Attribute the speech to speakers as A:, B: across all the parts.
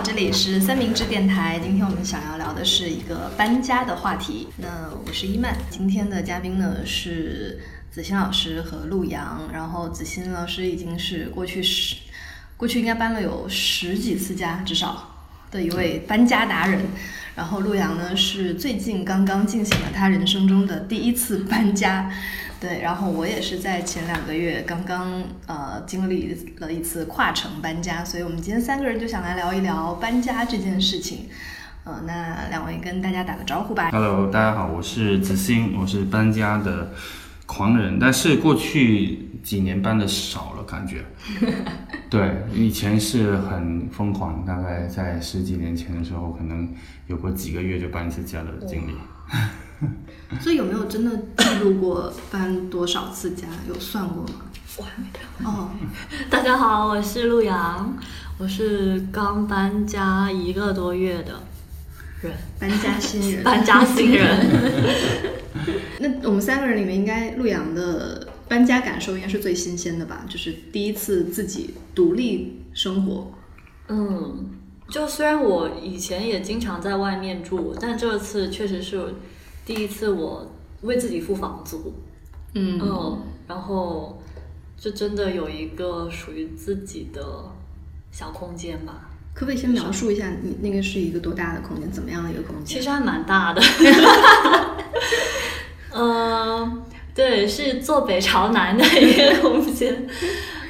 A: 好，这里是三明治电台。今天我们想要聊的是一个搬家的话题。那我是伊曼，今天的嘉宾呢是子欣老师和陆阳。然后子欣老师已经是过去十，过去应该搬了有十几次家至少的一位搬家达人。然后陆阳呢是最近刚刚进行了他人生中的第一次搬家。对，然后我也是在前两个月刚刚呃经历了一次跨城搬家，所以我们今天三个人就想来聊一聊搬家这件事情。呃，那两位跟大家打个招呼吧。
B: Hello，大家好，我是子欣，我是搬家的狂人，但是过去几年搬的少了，感觉。对，以前是很疯狂，大概在十几年前的时候，可能有过几个月就搬一次家的经历。
A: 所以有没有真的记录过搬多少次家？有算过吗？
C: 我还没看。
A: 哦，
C: 大家好，我是陆阳，我是刚搬家一个多月的人，
A: 搬家新人。
C: 搬家新人。
A: 那我们三个人里面，应该陆阳的搬家感受应该是最新鲜的吧？就是第一次自己独立生活。
C: 嗯，就虽然我以前也经常在外面住，但这次确实是第一次我为自己付房租。
A: 嗯
C: 嗯，然后就真的有一个属于自己的小空间吧。
A: 可不可以先描述一下你那个是一个多大的空间？怎么样的一个空间？
C: 其实还蛮大的。嗯，对，是坐北朝南的一个空间。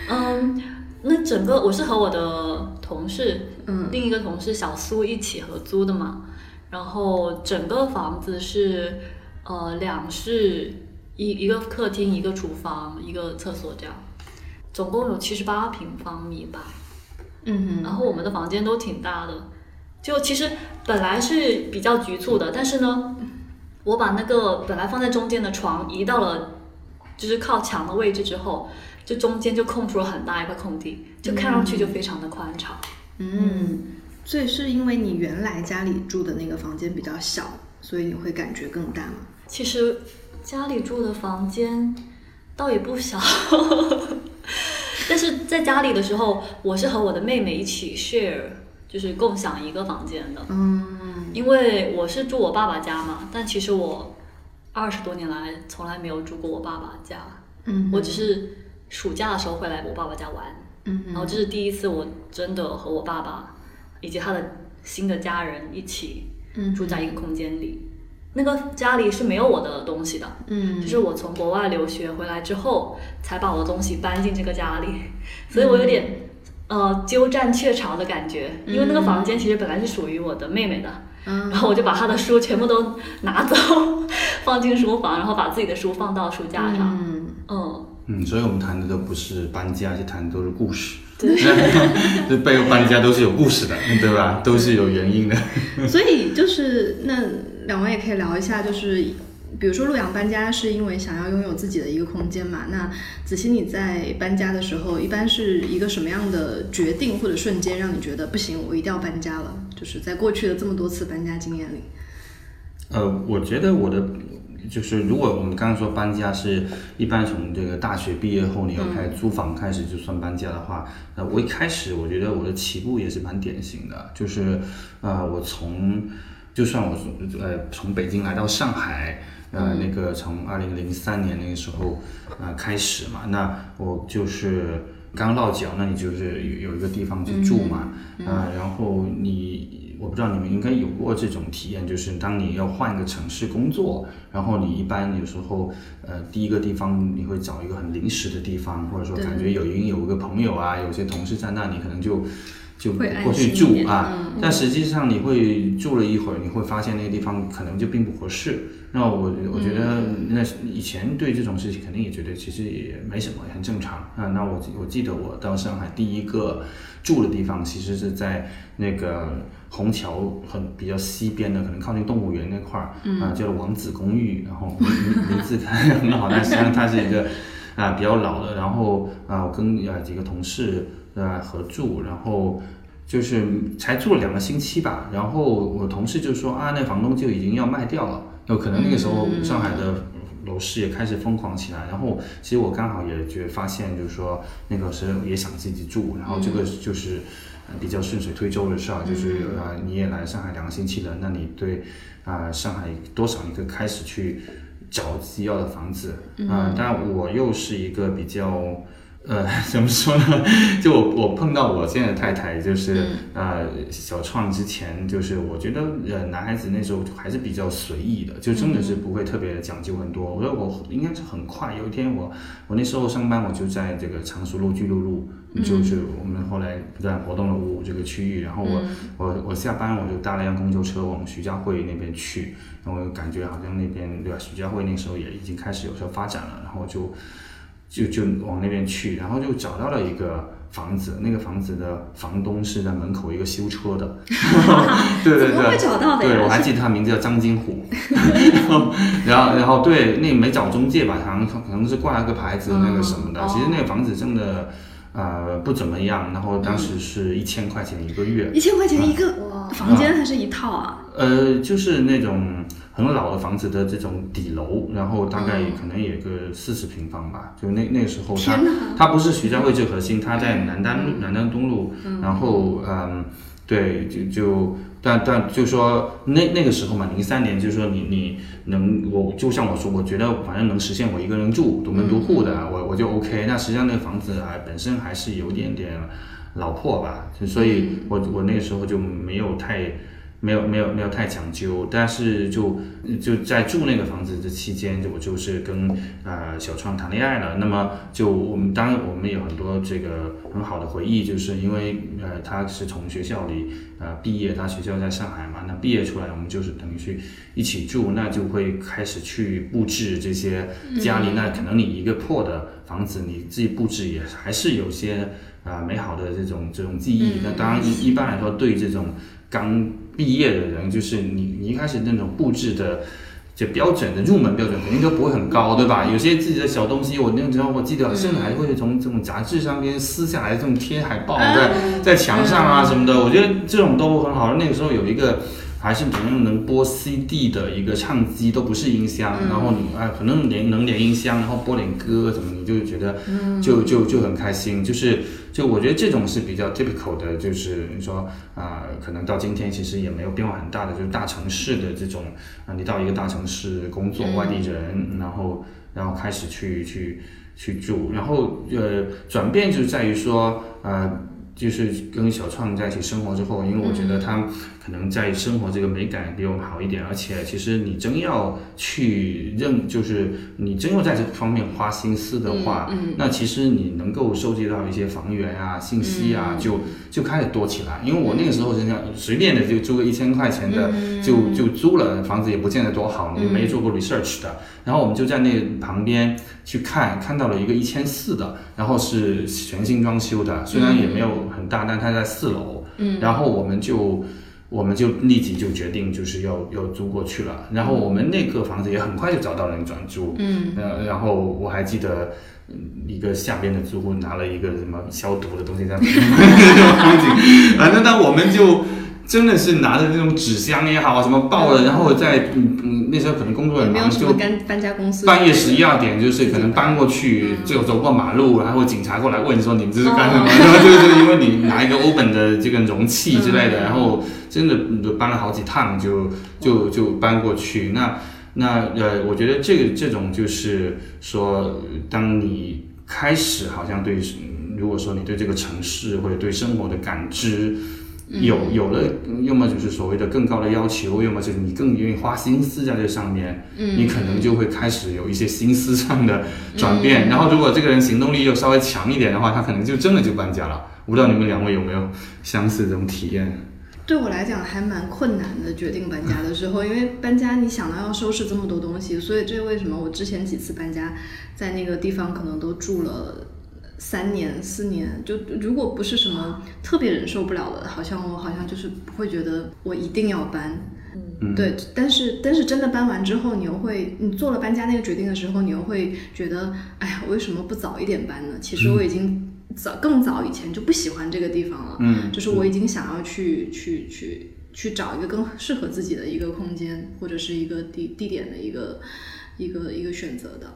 C: 嗯，那整个我是和我的同事，
A: 嗯
C: 另一个同事小苏一起合租的嘛。然后整个房子是呃两室一一个客厅，一个厨房，一个厕所这样，总共有七十八平方米吧。
A: 嗯
C: 然后我们的房间都挺大的，就其实本来是比较局促的，但是呢，我把那个本来放在中间的床移到了就是靠墙的位置之后，就中间就空出了很大一块空地，就看上去就非常的宽敞。
A: 嗯，所以是因为你原来家里住的那个房间比较小，所以你会感觉更大吗？
C: 其实家里住的房间倒也不小，但是在家里的时候，我是和我的妹妹一起 share，就是共享一个房间的。
A: 嗯
C: 因为我是住我爸爸家嘛，但其实我二十多年来从来没有住过我爸爸家，
A: 嗯
C: 我只是暑假的时候会来我爸爸家玩，
A: 嗯
C: 然后这是第一次我真的和我爸爸以及他的新的家人一起
A: 嗯
C: 住在一个空间里。那个家里是没有我的东西的，
A: 嗯
C: 就是我从国外留学回来之后，才把我的东西搬进这个家里，所以我有点、呃鸠占鹊巢的感觉，因为那个房间其实本来是属于我的妹妹的，
A: 嗯
C: 然后我就把她的书全部都拿走，放进书房，然后把自己的书放到书架上，
A: 嗯。
C: 嗯，
B: 嗯，所以我们谈的都不是搬家，是谈的都是故事。
C: 对，
B: 这背后搬家都是有故事的，对吧？都是有原因的。
A: 所以就是那两位也可以聊一下，就是比如说陆阳搬家是因为想要拥有自己的一个空间嘛？那子欣你在搬家的时候，一般是一个什么样的决定或者瞬间让你觉得不行，我一定要搬家了？就是在过去的这么多次搬家经验里，
B: 呃，我觉得我的就是，如果我们刚刚说搬家是一般从这个大学毕业后你要开始租房开始就算搬家的话，呃，我一开始我觉得我的起步也是蛮典型的，就是呃，我从就算我从呃从北京来到上海。呃，那个从二零零三年那个时候，呃开始嘛，那我就是刚落脚，那你就是有有一个地方去住嘛，呃，然后你我不知道你们应该有过这种体验，就是当你要换一个城市工作，然后你一般有时候呃第一个地方你会找一个很临时的地方，或者说感觉有已经有一个朋友啊，有些同事在那里，可能就就过去住啊，
A: 嗯
B: 但实际上你会住了一会儿，你会发现那个地方可能就并不合适。那我我觉得那以前对这种事情肯定也觉得其实也没什么，很正常啊。那我我记得我到上海第一个住的地方其实是在那个虹桥很比较西边的，可能靠近动物园那块儿啊，叫做王子公寓，然后名字看着很好，但实际上它是一个啊比较老的。然后啊，我跟啊几个同事啊合住，然后。就是才住了两个星期吧，然后我同事就说啊，那房东就已经要卖掉了，有可能那个时候上海的楼市也开始疯狂起来，然后其实我刚好也觉发现，就是说那个时候也想自己住，然后这个就是呃比较顺水推舟的事儿，就是
A: 啊
B: 呃你也来上海两个星期了，那你对啊、上海多少你可以开始去找自己要的房子啊、但我又是一个比较。呃，怎么说呢？就我我碰到我现在的太太，就是、呃小创之前，就是我觉得呃男孩子那时候还是比较随意的，就真的是不会特别讲究很多。我说我应该是很快，有一天我我那时候上班，我就在这个常熟路、巨鹿路，就是我们后来不断活动了五这个区域，然后我、我我下班我就搭了一辆公交车往徐家汇那边去，然后感觉好像那边对吧？徐家汇那时候也已经开始有所发展了，然后就。就就往那边去，然后就找到了一个房子，那个房子的房东是在门口一个修车的，对对
C: 怎么会
B: 对，
C: 找到的
B: 对我还记得他名字叫张金虎，然后然后对，那没找中介吧，好像可能是挂了个牌子那个什么的，
C: 嗯
B: 其实那个房子真的呃不怎么样，然后当时是一千块钱一个月，
A: 一千块钱一个
C: 哇
A: 房间还是一套啊？
B: 呃，就是那种很老的房子的这种底楼，然后大概可能也个四十平方吧。就那那时候它它不是徐家汇最核心，它在南丹路、南丹东路，然后嗯，对，就就但但就说那那个时候嘛，零三年，就是说你你能我就像我说，我觉得反正能实现我一个人住独门独户的，我我就 OK。那实际上那个房子啊本身还是有点点老破吧，所以我我那个时候就没有太。没有没有没有太讲究，但是就就在住那个房子的期间，我就是跟呃小创谈恋爱了。那么就我们当然我们有很多这个很好的回忆，就是因为呃他是从学校里呃毕业，他学校在上海嘛，那毕业出来我们就是等于去一起住，那就会开始去布置这些家里。那可能你一个破的房子，你自己布置也还是有些啊、呃美好的这种这种记忆。那当然一一般来说，对这种刚毕业的人，就是你你一开始那种布置的。就标准的入门标准肯定都不会很高，对吧？有些自己的小东西，我那个时候我记得，甚至还会从这种杂志上面撕下来，这种贴海报在在墙上啊什么的，我觉得这种都很好。那个时候有一个还是怎样能播 CD 的一个唱机，都不是音箱，然后你啊可能连能连音箱，然后播点歌什么，你就觉得就就就很开心。就是就我觉得这种是比较 typical 的，就是你说啊、可能到今天其实也没有变化很大的，就是大城市的这种啊，你到一个大城市工作，外地人，然后然后开始去去去住，然后呃转变就在于说呃。就是跟小创在一起生活之后，因为我觉得他可能在生活这个美感比我们好一点，而且其实你真要去认，就是你真要在这方面花心思的话，那其实你能够收集到一些房源啊、信息啊，就就开始多起来。因为我那个时候真的随便的就租个一千块钱的，就就租了，房子也不见得多好，你没做过 research 的。然后我们就在那旁边去看，看到了一个一千四的，然后是全新装修的，虽然也没有很大，但它在四楼。嗯，然后我们就我们就立即就决定就是要要租过去了。然后我们那个房子也很快就找到人转租。嗯，呃，然后我还记得。嗯一个下边的租户拿了一个什么消毒的东西在那种风景，反正那，我们就真的是拿着那种纸箱也好，什么抱了，然后在嗯嗯那时候可能工作
A: 也
B: 很忙，就
A: 没有什么搬搬家公司。
B: 半夜十一二点，就是可能搬过去，就走过马路，然后警察过来问说你这是干什么？然后就是因为你拿一个欧本的这个容器之类的，然后真的就搬了好几趟，就就就搬过去。那那呃，我觉得这个这种就是说，当你开始好像对，如果说你对这个城市或者对生活的感知。有有了，要么就是所谓的更高的要求，要么就是你更愿意花心思在这上面，你可能就会开始有一些心思上的转变。然后，如果这个人行动力又稍微强一点的话，他可能就真的就搬家了。我不知道你们两位有没有相似这种体验？
A: 对我来讲还蛮困难的，决定搬家的时候，因为搬家你想到要收拾这么多东西，所以这为什么我之前几次搬家，在那个地方可能都住了。三年四年，就如果不是什么特别忍受不了的，好像我好像就是不会觉得我一定要搬。
B: 嗯，
A: 对，但是但是真的搬完之后，你又会，你做了搬家那个决定的时候，你又会觉得，哎呀，我为什么不早一点搬呢？其实我已经早更早以前就不喜欢这个地方了，
B: 嗯，
A: 就是我已经想要去去去去找一个更适合自己的一个空间或者是一个地地点的一个一个一个选择的。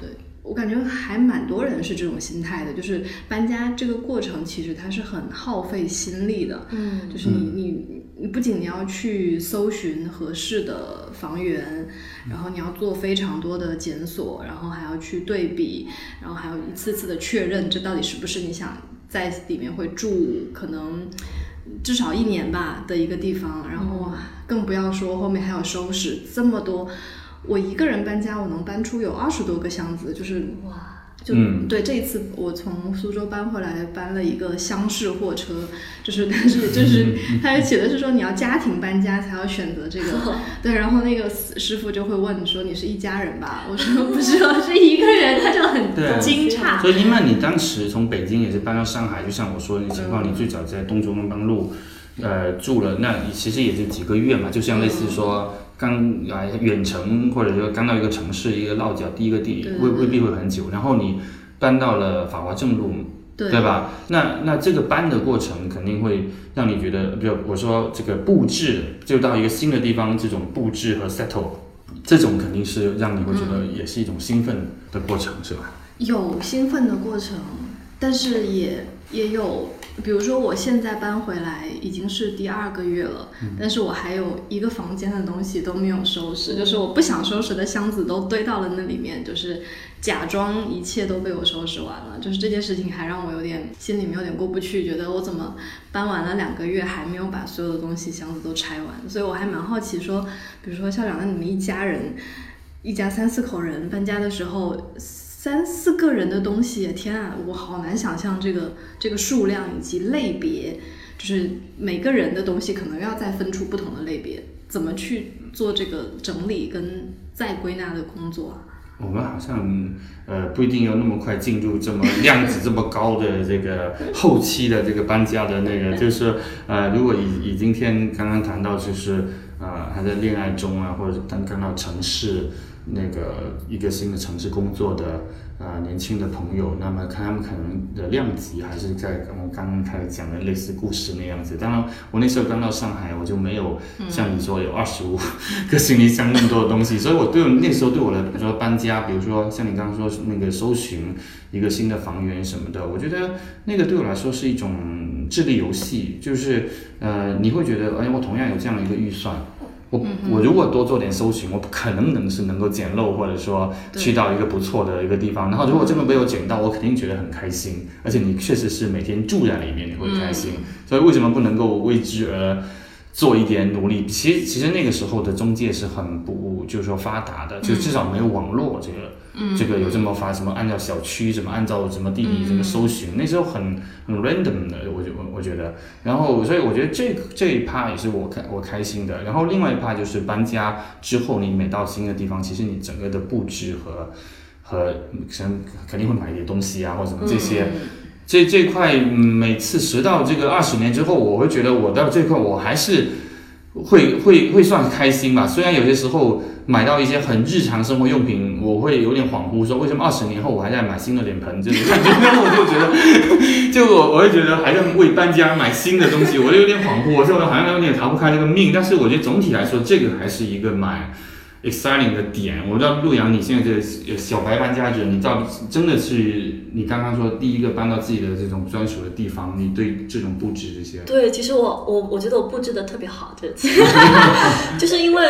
A: 对我感觉还蛮多人是这种心态的，就是搬家这个过程其实它是很耗费心力的。
C: 嗯
A: 就是你你你不仅你要去搜寻合适的房源，然后你要做非常多的检索，然后还要去对比，然后还要一次次的确认这到底是不是你想在里面会住可能至少一年吧的一个地方，然后更不要说后面还要收拾这么多。我一个人搬家，我能搬出有二十多个箱子，就是
C: 哇，
A: 就、
B: 嗯。
A: 对这一次我从苏州搬回来，搬了一个厢式货车，就是 但是 就是他写的是说你要家庭搬家才要选择这个，对，然后那个师师傅就会问你说你是一家人吧？我说不是，我是一个人，他就很惊诧。
B: 所以伊曼，你当时从北京也是搬到上海，就像我说的情况，你最早在东中东路，呃，住了，那其实也就几个月嘛，就像类似说刚来远程，或者说刚到一个城市一个落脚第一个地
A: 对，
B: 未未必会很久，然后你搬到了法华正路。
A: 对
B: 对吧？那那这个搬的过程肯定会让你觉得，比如我说这个布置，就到一个新的地方，这种布置和 settle，这种肯定是让你会觉得也是一种兴奋的过程，是吧？
A: 有兴奋的过程，但是也也有，比如说我现在搬回来已经是第二个月了，但是我还有一个房间的东西都没有收拾，就是我不想收拾的箱子都堆到了那里面，就是假装一切都被我收拾完了，就是这件事情还让我有点心里面有点过不去，觉得我怎么搬完了两个月还没有把所有的东西箱子都拆完，所以我还蛮好奇说，比如说校长，那你们一家人。一家三四口人搬家的时候，三四个人的东西，天啊，我好难想象这个这个数量以及类别，就是每个人的东西可能要再分出不同的类别，怎么去做这个整理跟再归纳的工作啊？
B: 我们好像呃不一定要那么快进入这么量子这么高的这个后期的这个搬家的那个，就是呃如果以以今天刚刚谈到就是呃还在恋爱中啊，或者刚刚到城市那个一个新的城市工作的呃年轻的朋友，那么看他们可能的量级还是在我刚刚开始讲的类似故事那样子。当然我那时候刚到上海，我就没有像你说有二十五个行李箱那么多的东西，所以我对我那时候对我来说搬家，比如说像你刚刚说那个搜寻一个新的房源什么的，我觉得那个对我来说是一种智力游戏，就是呃你会觉得哎我同样有这样的一个预算。我我如果多做点搜寻，我可能能是能够捡漏，或者说去到一个不错的一个地方。然后如果真的没有捡到，我肯定觉得很开心，而且你确实是每天住在里面，你会开心。所以为什么不能够为之而做一点努力？其实其实那个时候的中介是很不就是说发达的，就至少没有网络这个。这个有这么发什么按照小区什么按照什么地理什么搜寻，那时候很很 random 的，我觉我我觉得，然后所以我觉得这这一趴也是我开我开心的，然后另外一趴就是搬家之后，你每到新的地方，其实你整个的布置和和可能肯定会买一点东西啊或者什么这些。这这块、嗯每次十到这个二十年之后，我会觉得我到这块我还是会会会算开心吧。虽然有些时候买到一些很日常生活用品，我会有点恍惚，说为什么二十年后我还在买新的脸盆这 种感觉，我就觉得，就我我会觉得还在为搬家买新的东西，我就有点恍惚，我说好像有点逃不开这个命。但是我觉得总体来说，这个还是一个买 exciting 的点。我不知道陆阳，你现在这个小白搬家者，你到底真的是你刚刚说第一个搬到自己的这种专属的地方，你对这种布置这些，
C: 对，其实我我我觉得我布置的特别好，这次 就是因为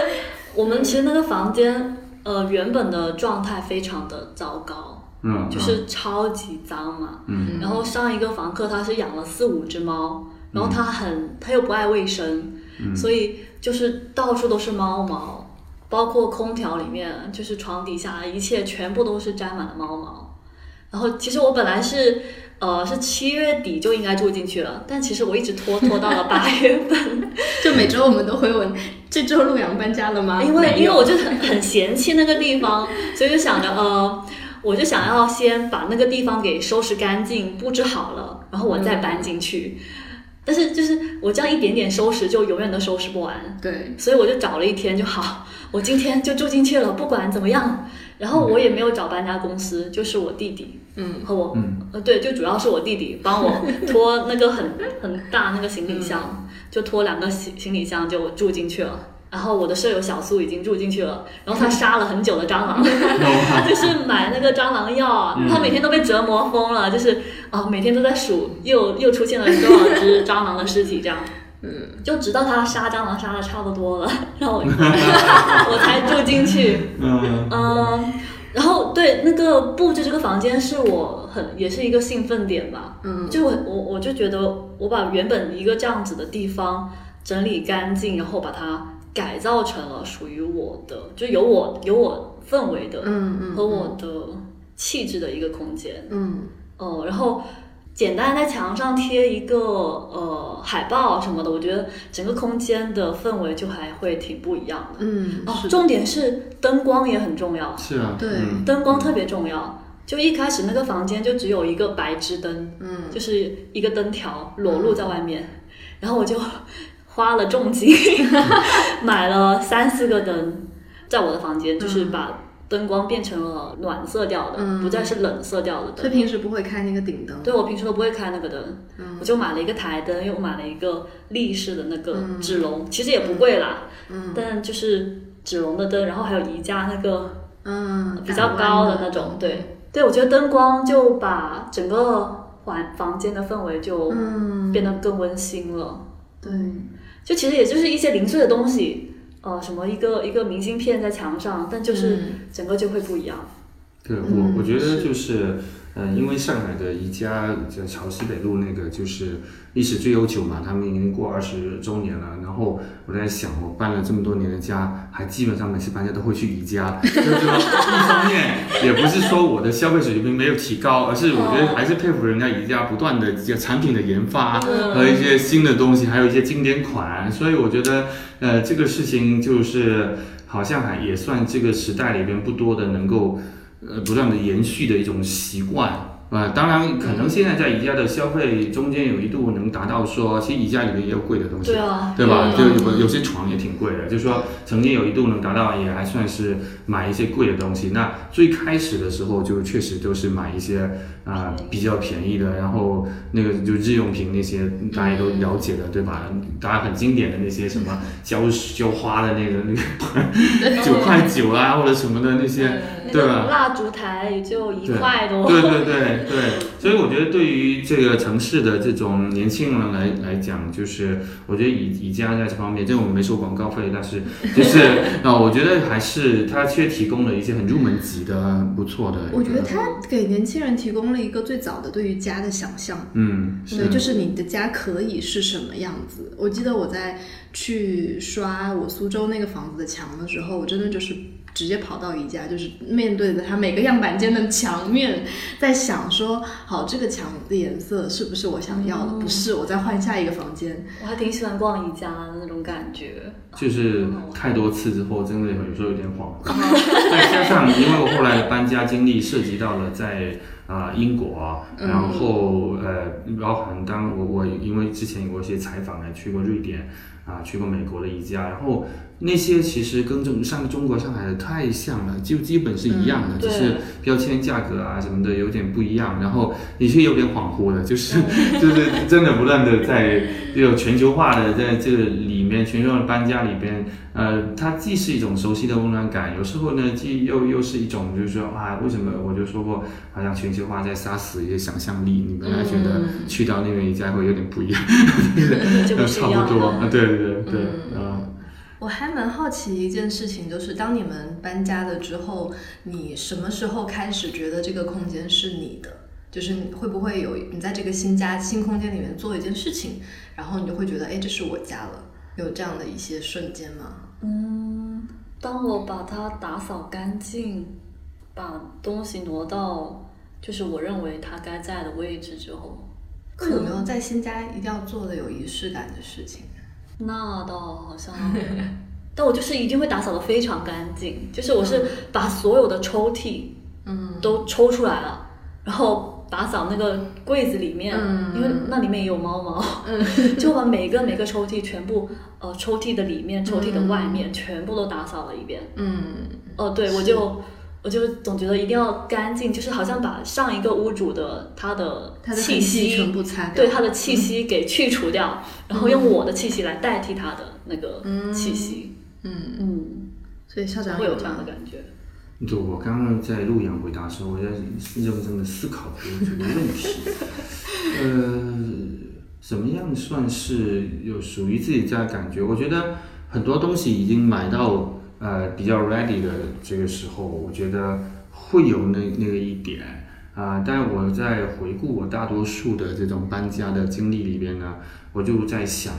C: 我们其实那个房间呃原本的状态非常的糟糕，
B: 嗯，
C: 就是超级脏嘛。
B: 嗯
C: 然后上一个房客他是养了四五只猫，然后他很他又不爱卫生，嗯所以就是到处都是猫毛，包括空调里面，就是床底下，一切全部都是沾满了猫毛。然后其实我本来是呃是七月底就应该住进去了，但其实我一直拖拖到了八月份，
A: 就每周我们都会问，这周陆阳搬家了吗？
C: 因为因为我就很很嫌弃那个地方，所以就想着呃，我就想要先把那个地方给收拾干净、布置好了，然后我再搬进去。但是就是我这样一点点收拾，就永远都收拾不完，
A: 对，
C: 所以我就找了一天就好，我今天就住进去了，不管怎么样。然后我也没有找搬家公司，就是我弟弟
A: 嗯，
C: 和我，
B: 嗯。
C: 呃，对，就主要是我弟弟帮我 拖那个很很大那个行李箱，就拖两个行行李箱就住进去了。然后我的舍友小苏已经住进去了，然后他杀了很久的蟑螂，他 就是买那个蟑螂药，
B: 嗯。
C: 他每天都被折磨疯了，就是啊、每天都在数又又出现了多少只蟑螂的尸体这样。嗯，就直到他杀蟑螂杀的差不多了，然后我 我才住进去。
B: 嗯
C: 嗯，然后对那个布置这个房间是我很也是一个兴奋点吧。
A: 嗯
C: 就我我我就觉得我把原本一个这样子的地方整理干净，然后把它改造成了属于我的，就有我有我氛围的，
A: 嗯嗯
C: 和我的气质的一个空间。
A: 嗯
C: 哦、然后简单在墙上贴一个呃海报什么的，我觉得整个空间的氛围就还会挺不一样的。
A: 嗯
C: 哦，重点是灯光也很重要，
B: 是啊，
A: 对。
B: 嗯
C: 灯光特别重要。就一开始那个房间就只有一个白炽灯，
A: 嗯。
C: 就是一个灯条裸露在外面，然后我就花了重金 买了三四个灯，在我的房间，就是把灯光变成了暖色调的，
A: 嗯。
C: 不再是冷色调的灯。
A: 所以平时不会开那个顶灯。
C: 对我平时都不会开那个灯，
A: 嗯。
C: 我就买了一个台灯，又买了一个立式的那个纸笼，其实也不贵啦，
A: 嗯。
C: 但就是纸笼的灯，然后还有宜家那个
A: 嗯，
C: 比较高的那种，对对，我觉得灯光就把整个环房间的氛围就
A: 嗯，
C: 变得更温馨了。
A: 对，
C: 就其实也就是一些零碎的东西，呃，什么一个一个明信片在墙上，但就是
A: 嗯
C: 整个就会不一样。
B: 对
A: 嗯
B: 我，我觉得
A: 是
B: 就是，呃，因为上海的宜家在朝西北路那个就是历史最悠久嘛，他们已经过二十周年了。然后我在想，我搬了这么多年的家，还基本上每次搬家都会去宜家，就是说一方面也不是说我的消费水平没有提高，而是我觉得还是佩服人家宜家不断的这个产品的研发和一些新的东西，还有一些经典款。所以我觉得，呃，这个事情就是好像还也算这个时代里边不多的能够。呃不断的延续的一种习惯。啊，当然，可能现在在宜家的消费中间有一度能达到说，其实宜家里面也有贵的东西，
C: 对啊，
B: 对吧？就
C: 嗯
B: 有有些床也挺贵的，就是说曾经有一度能达到，也还算是买一些贵的东西。那最开始的时候，就确实都是买一些啊、比较便宜的，然后那个就日用品那些大家都了解的，对吧？大家很经典的那些什么浇浇花的那个那个 九块九啊，或者什么的那些，
C: 那
B: 对吧？
C: 个蜡烛台也就一块多。
B: 对对对对，所以我觉得对于这个城市的这种年轻人来来讲，就是我觉得宜宜家在这方面，这我们没收广告费，但是 就是啊、我觉得还是它却提供了一些很入门级的不错的。
A: 我觉得它给年轻人提供了一个最早的对于家的想象。
B: 嗯
A: 对，就是你的家可以是什么样子。我记得我在去刷我苏州那个房子的墙的时候，我真的就是直接跑到宜家，就是面对着它每个样板间的墙面，在想说，好，这个墙的颜色是不是我想要的？不是，我再换下一个房间。
C: 我还挺喜欢逛宜家的那种感觉。
B: 就是太多次之后，真的有时候有点恍惚。再加上因为我后来的搬家经历涉及到了在啊、英国，然后呃，包含当我我因为之前有过一些采访还，去过瑞典啊、去过美国的宜家，然后那些其实跟中上中国上海的太像了，就基本是一样的，
C: 嗯
B: 只是标签价格啊什么的有点不一样，然后你是有点恍惚的，就是 就是真的不断的在这种全球化的在这个里面，全球化的搬家里边，呃，它既是一种熟悉的温暖感，有时候呢，既又又是一种就是说啊，为什么我就说过，好像全球化在杀死一些想象力，你本来觉得去到那边一家会有点不一样，
C: 就
B: 差不多，啊，对对对对，嗯。
A: 我还蛮好奇一件事情，就是当你们搬家了之后，你什么时候开始觉得这个空间是你的？就是你会不会有你在这个新家新空间里面做一件事情，然后你就会觉得，哎，这是我家了，有这样的一些瞬间吗？
C: 嗯，当我把它打扫干净，把东西挪到就是我认为它该在的位置之后，
A: 那有没有在新家一定要做的有仪式感的事情？
C: 那倒好像，但我就是一定会打扫的非常干净，就是我是把所有的抽屉
A: 嗯
C: 都抽出来了，然后打扫那个柜子里面，
A: 嗯。
C: 因为那里面也有猫毛，就把每个每个抽屉全部呃抽屉的里面、抽屉的外面全部都打扫了一遍。
A: 嗯。
C: 哦，对，我就我就总觉得一定要干净，就是好像把上一个屋主的他的
A: 它的
C: 气息
A: 全部擦掉。
C: 对他的气息给去除掉，然后用我的气息来代替他的那个气息。
A: 嗯，
C: 嗯，
A: 所以校长
C: 会有这样的感觉。
B: 就我刚刚在陆阳回答的时候，我在认真的思考这个问题。呃，怎么样算是有属于自己家的感觉？我觉得很多东西已经买到呃比较 ready 的这个时候，我觉得会有那那个一点啊、但我在回顾我大多数的这种搬家的经历里边呢，我就在想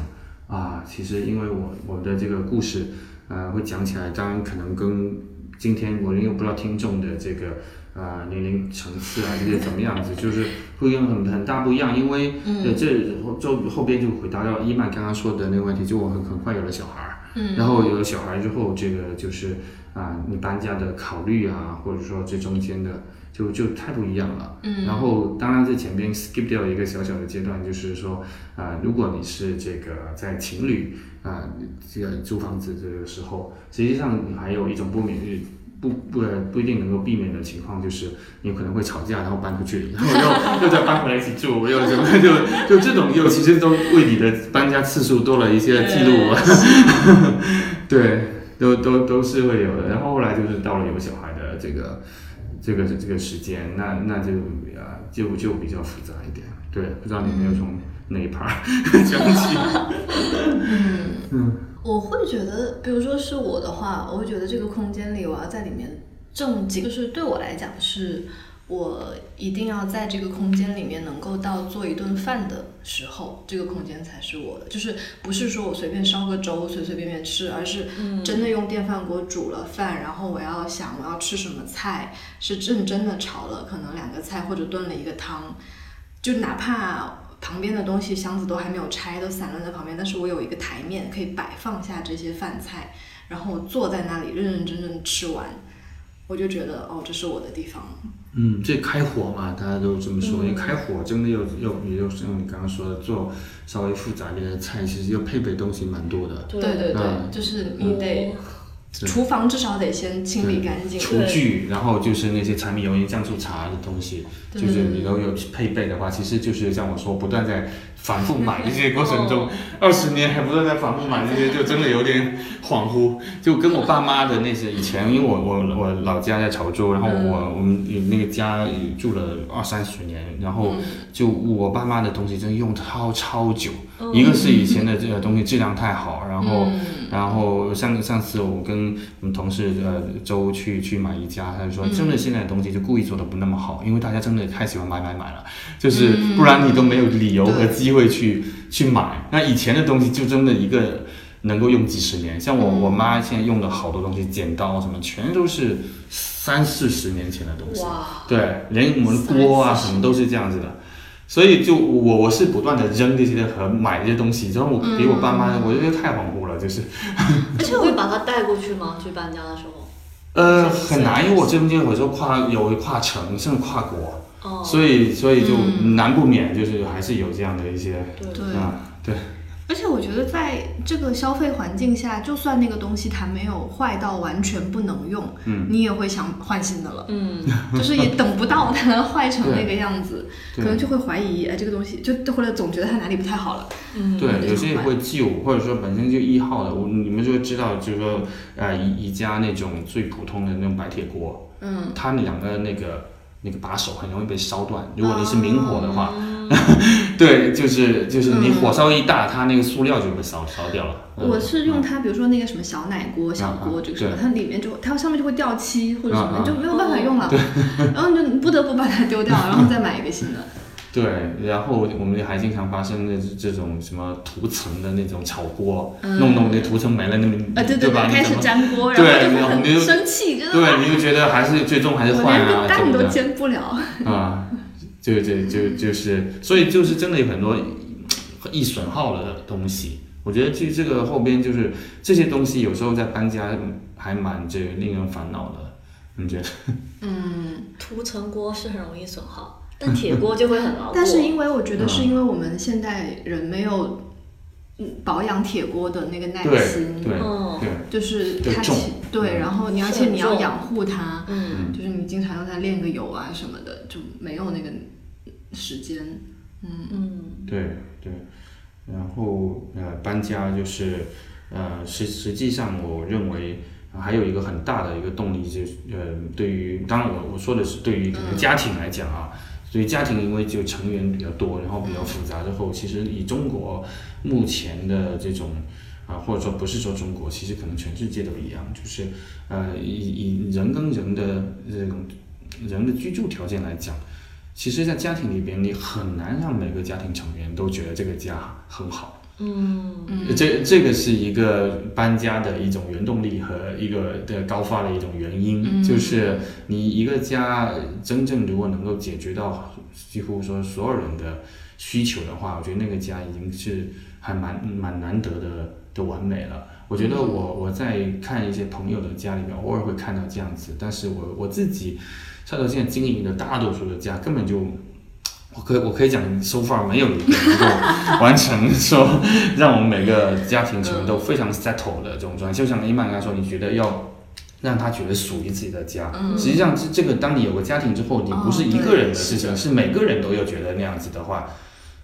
B: 啊，其实因为我我的这个故事呃会讲起来，当然可能跟今天我因为不知道听众的这个呃年龄层次啊这些怎么样子，就是会有很很大不一样，因为嗯。这后就后边就回答到伊曼刚刚说的那个问题，就我很很快有了小孩儿，
A: 嗯
B: 然后有了小孩之后，这个就是啊、你搬家的考虑啊，或者说这中间的就就太不一样了。
A: 嗯
B: 然后当然在前边 skip 掉一个小小的阶段，就是说啊、如果你是这个在情侣啊、这个租房子这个时候，实际上还有一种不免不不不一定能够避免的情况，就是你可能会吵架，然后搬出去，然后又又再搬回来一起住，又什么就就这种又其实都为你的搬家次数多了一些记录啊。对，都都都是会有的。然后后来就是到了有小孩的这个这个这个时间，那那就啊就就比较复杂一点。对，不知道你有没有从哪一 part 讲起？
A: 我会觉得，比如说是我的话，我会觉得这个空间里我要在里面正经，就是对我来讲是。我一定要在这个空间里面能够到做一顿饭的时候，这个空间才是我的。就是不是说我随便烧个粥随随便便吃，而是真的用电饭锅煮了饭，然后我要想我要吃什么菜，是认真的炒了可能两个菜或者炖了一个汤，就哪怕旁边的东西箱子都还没有拆，都散乱在旁边，但是我有一个台面可以摆放下这些饭菜，然后坐在那里认认真真吃完，我就觉得哦，这是我的地方。
B: 嗯，这开火嘛，大家都这么说。因为开火真的又又也有像你刚刚说的，做稍微复杂一点的菜，其实要配备东西蛮多的。
A: 对对对，就是你得厨房至少得先清理干净。
B: 厨具，然后就是那些柴米油盐酱醋茶的东西，就是你都有配备的话，其实就是像我说，不断在反复买这些 过程中，二十年还不断在反复买这些，就真的有点 恍惚。就跟我爸妈的那些以前，因为我我我老家在潮州，然后我我们那个家住了二三十年，然后就我爸妈的东西真的用超超久，一个是以前的这个东西质量太好，然后。然后上上次我跟我们同事呃周去去买宜家，他就说真的现在的东西就故意做的不那么好，因为大家真的太喜欢买买买了，就是不然你都没有理由和机会去去买。那以前的东西就真的一个能够用几十年，像我我妈现在用的好多东西，剪刀什么全都是三四十年前的东西，对，连我们锅啊什么都是这样子的。所以就我我是不断的扔这些和买这些东西，然后我给我爸妈，我觉得太恍惚了，就是。
C: 而且会把它带过去吗？去搬家的时候？
B: 呃，很难，因为我中间有时候跨有跨城，甚至跨国，
C: 哦，
B: 所以所以就难不免就是还是有这样的一些
C: 对
A: 对
B: 啊，对，
A: 而且我觉得在这个消费环境下，就算那个东西它没有坏到完全不能用，
B: 嗯，
A: 你也会想换新的了。
C: 嗯，
A: 就是也等不到它 坏成那个样子，可能就会怀疑，哎，这个东西就或者总觉得它哪里不太好了。
C: 嗯，
B: 对，有些也会旧，或者说本身就一号的，我你们就会知道，就是说呃宜宜家那种最普通的那种白铁锅，
A: 嗯，
B: 它两个那个那个把手很容易被烧断，如果你是明火的话，对，就是就是你火烧一大，它那个塑料就会烧烧掉了。嗯
A: 我是用它，比如说那个什么小奶锅、小锅
B: 啊
A: 这个什么，它里面就它上面就会掉漆或者什么，就没有办法用了，然后你就不得不把它丢掉，然后再买一个新的。
B: 对，然后我们还经常发生的这种什么涂层的那种炒锅，弄弄那涂层没了，那么
A: 啊，对对
B: 吧？
A: 开始粘锅，
B: 对
A: 然后
B: 你就
A: 生气，真的，
B: 对，你就觉得还是最终还是
A: 我
B: 换啊
A: 连个蛋都煎不了。
B: 啊，就就就就是，所以就是真的有很多易损耗的东西。我觉得这这个后边就是这些东西，有时候在搬家还蛮这个令人烦恼的。你觉得？
A: 嗯，
C: 涂层锅是很容易损耗，但铁锅就会很牢 固。
A: 但是因为我觉得是
B: 嗯
A: 因为我们现代人没有嗯保养铁锅的那个耐心，
B: 对
C: 嗯，
A: 就是它
B: 对重
A: 其对，
B: 嗯
A: 然后你而且你要养护它，
C: 嗯，
A: 就是你经常让它炼个油啊什么的，就没有那个时间。嗯
C: 嗯，
B: 对对，然后呃，搬家就是呃，实实际上我认为还有一个很大的一个动力就是呃，对于当然我我说的是对于可能家庭来讲啊。所以家庭因为就成员比较多，然后比较复杂之后，其实以中国目前的这种啊，或者说不是说中国，其实可能全世界都一样，就是呃以以人跟人的这种人的居住条件来讲，其实，在家庭里边，你很难让每个家庭成员都觉得这个家很好。
C: 嗯，
B: 这这个是一个搬家的一种原动力和一个的高发的一种原因，就是你一个家真正如果能够解决到几乎说所有人的需求的话，我觉得那个家已经是还蛮蛮难得的的完美了。我觉得我我在看一些朋友的家里面，偶尔会看到这样子，但是我我自己，到现在经营的大多数的家根本就。我可以，我可以讲，so far 没有一个能够完成说让我们每个家庭成员都非常 settle 的这种状态。就像伊曼刚才说，你觉得要让他觉得属于自己的家，实际上这这个，当你有个家庭之后，你不是一个人的事情，是每个人都要觉得那样子的话，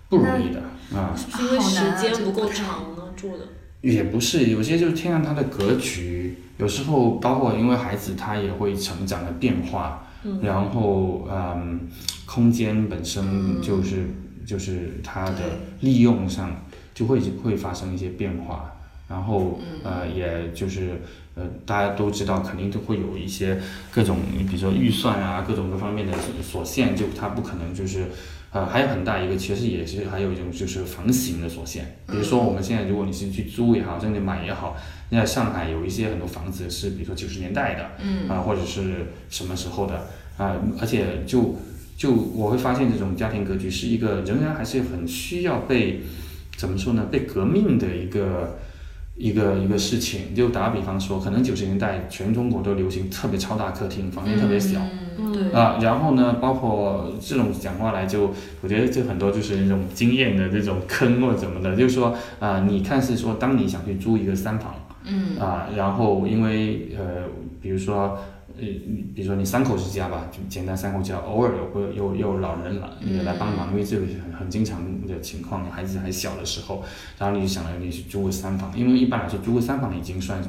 B: 不容易的啊。
C: 是因为时间不够长呢，住的。
B: 也不是，有些就是天然他的格局，有时候包括因为孩子他也会成长的变化。然后，嗯，空间本身就是就是它的利用上就会会发生一些变化，然后呃，也就是呃，大家都知道，肯定都会有一些各种，比如说预算啊，各种各方面的所限，就它不可能就是。呃，还有很大一个，其实也是还有一种就是房型的所限。比如说我们现在，如果你是去租也好，甚至买也好，现在上海有一些很多房子是，比如说九十年代的，嗯，啊，或者是什么时候的，啊，而且就就我会发现这种家庭格局是一个仍然还是很需要被怎么说呢？被革命的一个。一个一个事情，就打个比方说，可能九十年代全中国都流行特别超大客厅，房间特别小，嗯啊，然后呢，包括这种讲话来就，我觉得就很多就是那种经验的这种坑或者怎么的，就是说啊，你看是说，当你想去租一个三房，嗯，啊，然后因为呃，比如说。呃，比如说你三口之家吧，就简单三口之家，偶尔有会有有老人来也来帮忙，因为这个很很经常的情况，孩子还小的时候，然后你就想着，你去租个三房，因为一般来说租个三房已经算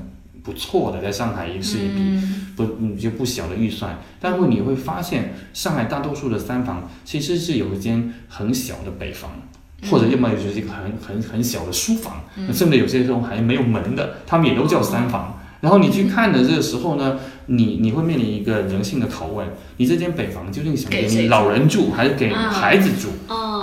B: 不错的，在上海也是一笔不就不小的预算。但是你会发现，上海大多数的三房其实是有一间很小的北房，或者要么就是一个很很很小的书房，甚至有些时候还没有门的，他们也都叫三房。然后你去看的这个时候呢，你你会面临一个人性的拷问：你这间北房究竟想给老人住，还是给孩子住？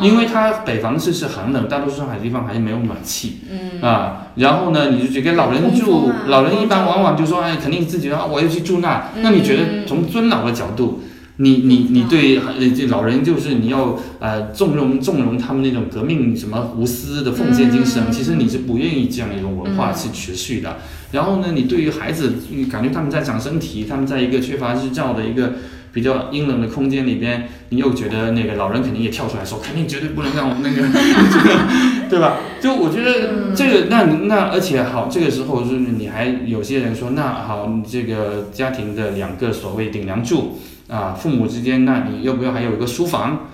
B: 因为它北房是是寒冷，大多数上海地方还是没有暖气。嗯啊，然后呢，你就觉得给老人住，老人一般往往就说：哎，肯定自己啊，我要去住那。那你觉得从尊老的角度？你你你对老人就是你要呃纵容纵容他们那种革命什么无私的奉献精神，其实你是不愿意这样一种文化去持续的。然后呢，你对于孩子，感觉他们在长身体，他们在一个缺乏日照的一个比较阴冷的空间里边，你又觉得那个老人肯定也跳出来说，肯定绝对不能让我们那个，对吧？就我觉得这个那那而且好，这个时候就是你还有些人说，那好，你这个家庭的两个所谓顶梁柱。啊，父母之间，那你要不要还有一个书房？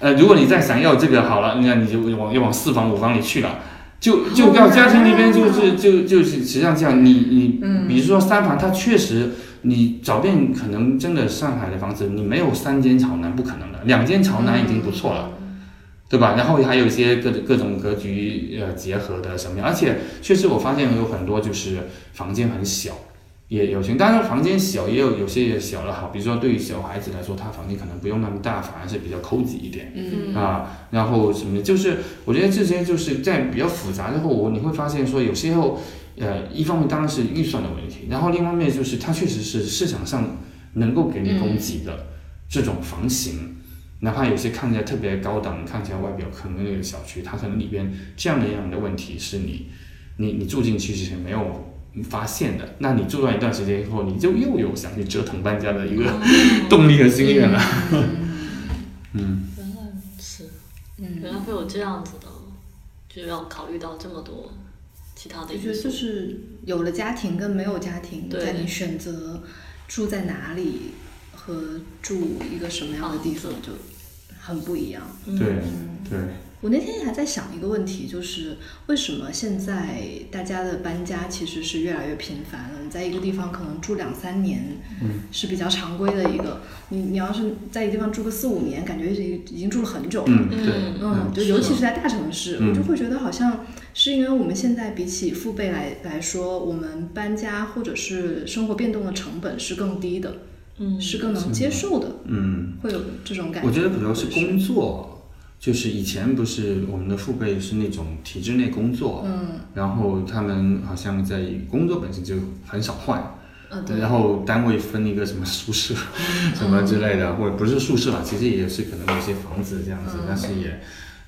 B: 呃，如果你再想要这个好了，那你就往要往四房五房里去了，就就到家庭里边就是就就是实际上这样，你你，比如说三房，它确实你找遍可能真的上海的房子，你没有三间朝南不可能的，两间朝南已经不错了，对吧？然后还有一些各各种格局呃结合的什么样，而且确实我发现有很多就是房间很小。也有钱，当然房间小也有有些也小了好，比如说对于小孩子来说，他房间可能不用那么大，反而是比较抠挤一点，嗯啊，然后什么就是我觉得这些就是在比较复杂之后，我你会发现说有些后，呃，一方面当然是预算的问题，然后另一方面就是它确实是市场上能够给你供给的这种房型，哪怕有些看起来特别高档，看起来外表可能那个小区，它可能里边这样的样的问题是你你你住进去之前没有。发现的，那你住完一段时间以后，你就又有想去折腾搬家的一个 动力和心愿了。
C: 嗯，原来是，嗯，原来会有这样子的，就要考虑到这么多其他的。
A: 我觉得就是有了家庭跟没有家庭，在你选择住在哪里和住一个什么样的地方就很不一样。
B: 对对。
A: 我那天还在想一个问题，就是为什么现在大家的搬家其实是越来越频繁了？你在一个地方可能住两三年，
B: 嗯，
A: 是比较常规的一个。你你要是在一个地方住个四五年，感觉已已经住了很久了。
B: 嗯，对，
A: 嗯，就尤其是在大城市，我就会觉得好像是因为我们现在比起父辈来来说，我们搬家或者是生活变动的成本是更低的，
C: 嗯，
A: 是更能接受的，
B: 嗯，
A: 会有这种感觉。
B: 我觉得主要是工作。就是以前不是我们的父辈是那种体制内工作，
A: 嗯，
B: 然后他们好像在工作本身就很少换，
A: 嗯，对，
B: 然后单位分一个什么宿舍，什么之类的，或者不是宿舍吧，其实也是可能有些房子这样子，但是也，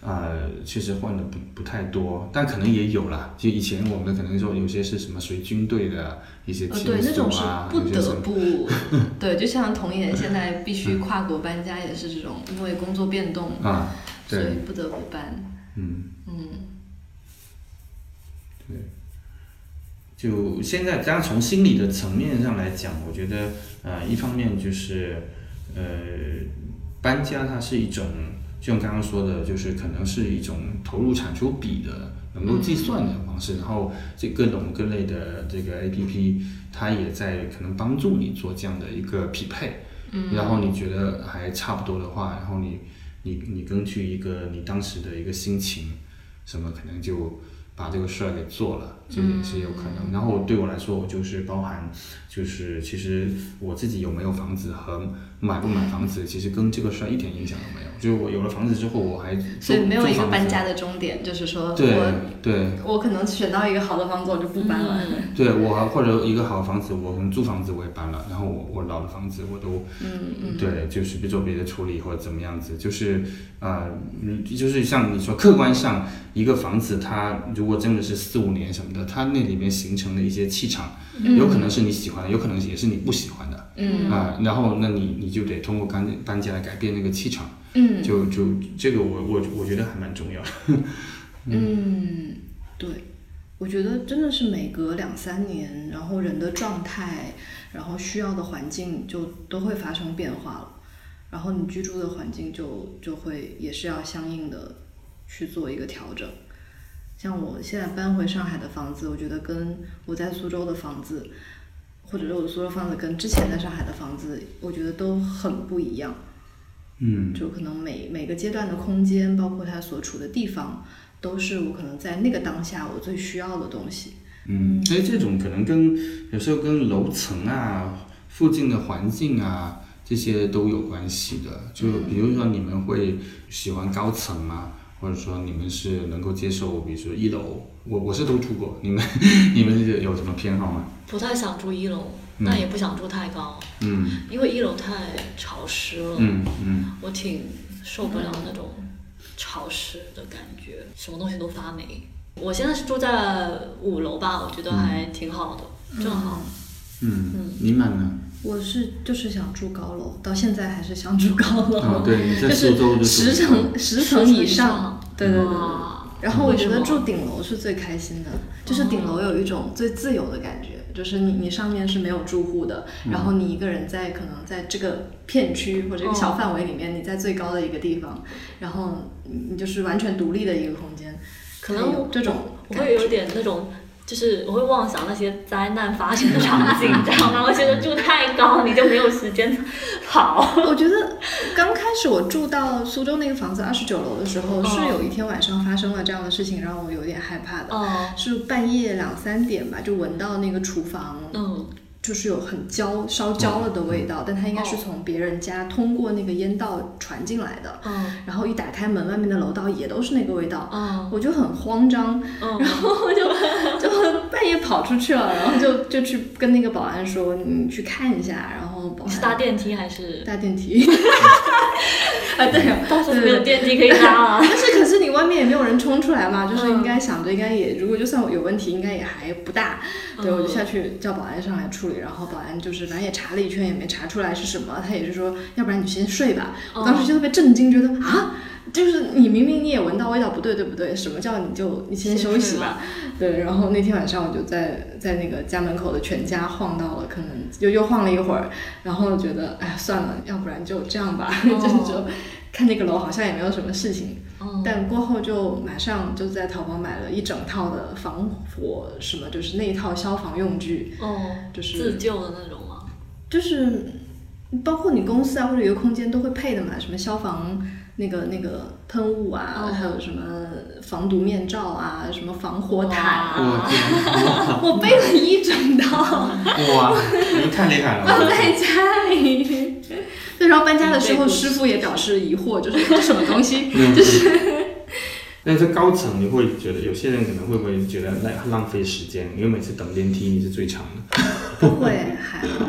B: 呃，确实换的不不太多，但可能也有了。就以前我们可能说有些是什么随军队的一些
A: 呃，对，那种是不得不，对，就像同一年现在必须跨国搬家也是这种，因为工作变动
B: 啊。
A: 所以不得不搬。
B: 嗯
A: 嗯，
B: 对。就现在，当然从心理的层面上来讲，我觉得，呃，一方面就是，呃，搬家它是一种，就像刚刚说的，就是可能是一种投入产出比的能够计算的方式，然后这各种各类的这个 A P P，它也在可能帮助你做这样的一个匹配。
A: 嗯。
B: 然后你觉得还差不多的话，然后你。你你根据一个你当时的一个心情，什么可能就把这个事儿给做了，这也是有可能。然后对我来说，我就是包含，就是其实我自己有没有房子和买不买房子，其实跟这个事儿一点影响都没有。就是我有了房子之后，我还
A: 所以没有一个搬家的终点，就是说对
B: 对，
A: 我可能选到一个好的房子，我就不搬了。
B: 对我或者一个好的房子，我可能租房子我也搬了，然后我我老的房子我都
A: 嗯嗯。
B: 对，就是做别的处理或者怎么样子，就是啊，就是像你说，客观上一个房子它如果真的是四五年什么的，它那里面形成的一些气场，有可能是你喜欢的，有可能也是你不喜欢的，
A: 嗯
B: 啊，然后那你你就得通过搬搬家来改变那个气场。
A: 嗯，
B: 就就这个我我我觉得还蛮重要的。
A: 嗯，对，我觉得真的是每隔两三年，然后人的状态，然后需要的环境就都会发生变化了，然后你居住的环境就就会也是要相应的去做一个调整。像我现在搬回上海的房子，我觉得跟我在苏州的房子，或者是我苏州房子跟之前在上海的房子，我觉得都很不一样。
B: 嗯，
A: 就可能每每个阶段的空间，包括它所处的地方，都是我可能在那个当下我最需要的东西。
B: 嗯，所以这种可能跟有时候跟楼层啊、附近的环境啊这些都有关系的。就比如说你们会喜欢高层吗？或者说你们是能够接受，比如说一楼，我我是都住过，你们 你们有什么偏好吗？
C: 不太想住一楼。但也不想住太高，
B: 嗯，
C: 因为一楼太潮湿了，
B: 嗯嗯，
C: 我挺受不了那种潮湿的感觉，什么东西都发霉。我现在是住在五楼吧，我觉得还挺好的，正好。
B: 嗯嗯，你满呢？
A: 我是就是想住高楼，到现在还是想住高楼。
B: 啊，对，你在苏州就
A: 十层十层以上，对对对对。然后我觉得住顶楼是最开心的，就是顶楼有一种最自由的感觉。就是你，你上面是没有住户的，然后你一个人在可能在这个片区或者一个小范围里面，你在最高的一个地方，然后你就是完全独立的一个空间，
C: 可能
A: 这种
C: 我会有点那种。就是我会妄想那些灾难发生的场景，你知道吗？我觉得住太高，你就没有时间跑。
A: 我觉得刚开始我住到苏州那个房子二十九楼的时候，是有一天晚上发生了这样的事情，让我有点害怕的。是半夜两三点吧，就闻到那个厨房。
C: 嗯。
A: 就是有很焦烧焦了的味道，但它应该是从别人家通过那个烟道传进来的。
C: 嗯，
A: 然后一打开门，外面的楼道也都是那个味道。
C: 嗯，
A: 我就很慌张，然后就就半夜跑出去了，然后就就去跟那个保安说：“你去看一下。”然后保安
C: 是搭电梯还是
A: 搭电梯？啊，对啊，
C: 到时候没有电梯可以搭了。
A: 但是外面也没有人冲出来嘛，就是应该想着应该也如果就算有问题，应该也还不大。对，我就下去叫保安上来处理。然后保安就是反正也查了一圈，也没查出来是什么。他也是说，要不然你先睡吧。我当时就特别震惊，觉得啊，就是你明明你也闻到味道不对，对不对？什么叫你就你先休息吧？对。然后那天晚上我就在在那个家门口的全家晃到了，可能又又晃了一会儿，然后觉得哎呀算了，要不然就这样吧，就就看那个楼好像也没有什么事情，
C: 嗯，
A: 但过后就马上就在淘宝买了一整套的防火什么，就是那一套消防用具，
C: 哦，
A: 就是
C: 自救的那种吗？
A: 就是包括你公司啊或者一个空间都会配的嘛，什么消防那个那个喷雾啊，
C: 哦
A: 还有什么防毒面罩啊，什么防火毯啊，
B: 我天，哇
A: 我备了一整套，
B: 哇，你们太厉害了！
A: 我在家里。对，然后搬家的时候，师傅也表示疑惑，就是 这什么东西？
B: 就是 但是高层你会觉得有些人可能会不会觉得浪浪费时间？因为每次等电梯你是最长的。
A: 不会，还好。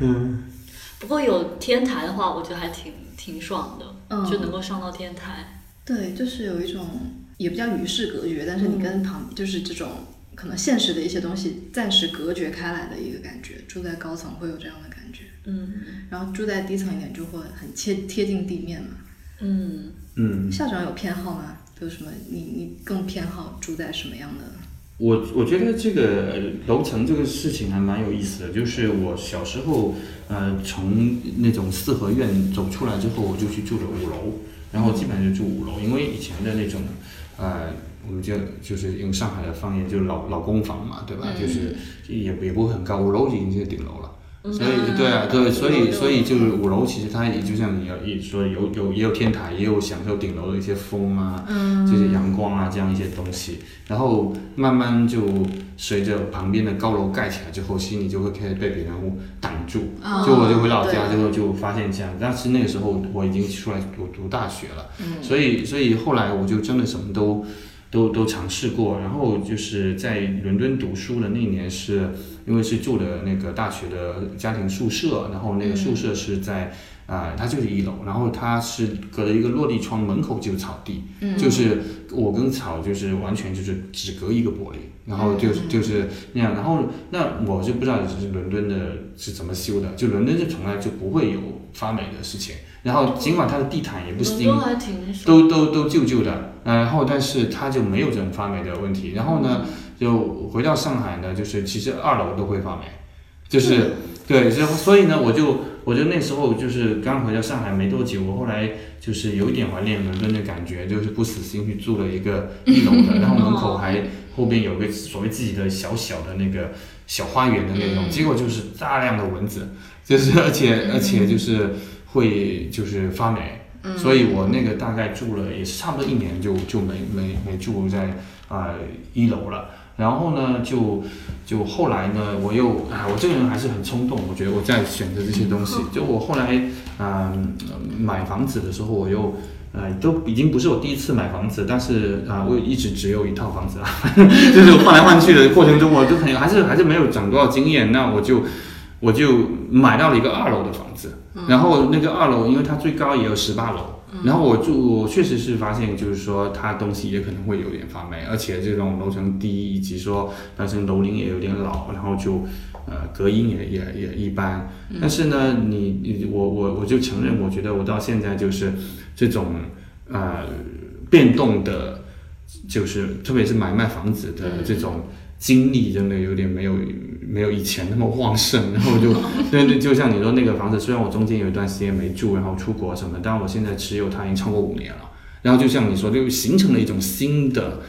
C: 嗯不过有天台的话，我觉得还挺挺爽的，
A: 嗯
C: 就能够上到天台。
A: 对，就是有一种也不叫与世隔绝，但是你跟旁就是这种可能现实的一些东西暂时隔绝开来的一个感觉。住在高层会有这样的感觉，
C: 嗯
A: 然后住在低层一点就会很贴贴近地面嘛。
C: 嗯，
B: 嗯，
A: 校长有偏好吗？有什么你你更偏好住在什么样的？
B: 我我觉得这个呃楼层这个事情还蛮有意思的，就是我小时候呃从那种四合院走出来之后，我就去住了五楼，然后基本上就住五楼，因为以前的那种呃我们就就是用上海的方言就老老公房嘛，对吧？就是也也不会很高，五楼已经是顶楼了。所以对啊，对，所以所以就是五楼，其实它也就像你要一说有有也有天台，也有享受顶楼的一些风啊，
A: 嗯。
B: 这些阳光啊这样一些东西，然后慢慢就随着旁边的高楼盖起来之后，心里就会开始被别人挡住。
A: 哦
B: 就我就回老家之后就发现这样，但是那个时候我已经出来读读大学了，
A: 嗯。
B: 所以所以后来我就真的什么都都都尝试过，然后就是在伦敦读书的那一年是，因为是住的那个大学的家庭宿舍，然后那个宿舍是在啊、它就是一楼，然后它是隔了一个落地窗，门口就是草地，就是我跟草就是完全就是只隔一个玻璃，然后就是就是那样，然后那我就不知道就是伦敦的是怎么修的，就伦敦是从来就不会有发霉的事情，然后尽管它的地毯也不新
C: 伦敦，还挺爽。
B: 都都都旧旧的，呃然后但是它就没有这种发霉的问题。然后呢，就回到上海呢，就是其实二楼都会发霉，就是对，所以所以呢，我就我就那时候就是刚回到上海没多久，我后来就是有一点怀念伦敦的感觉，就是不死心去住了一个一楼的，然后门口还后边有个所谓自己的小小的那个小花园的那种，结果就是大量的蚊子，就是而且而且就是会就是发霉。所以我那个大概住了也是差不多一年就就没没没住在啊、一楼了。然后呢，就就后来呢，我又啊，我这个人还是很冲动，我觉得我在选择这些东西。就我后来嗯、买房子的时候，我又呃都已经不是我第一次买房子，但是啊、我一直只有一套房子啊，就是换来换去的过程中，我就很还是还是没有长多少经验，那我就我就买到了一个二楼的房子。然后那个二楼，因为它最高也有十八楼，然后我住，我确实是发现，就是说它东西也可能会有点发霉，而且这种楼层低，以及说本身楼龄也有点老，然后就呃隔音也也也一般。但是呢，你你我我我就承认，我觉得我到现在就是这种呃变动的，就是特别是买卖房子的这种经历，真的有点没有没有以前那么旺盛。然后就对对，就像你说那个房子，虽然我中间有一段时间没住，然后出国什么，但我现在持有它已经超过五年了。然后就像你说，就形成了一种新的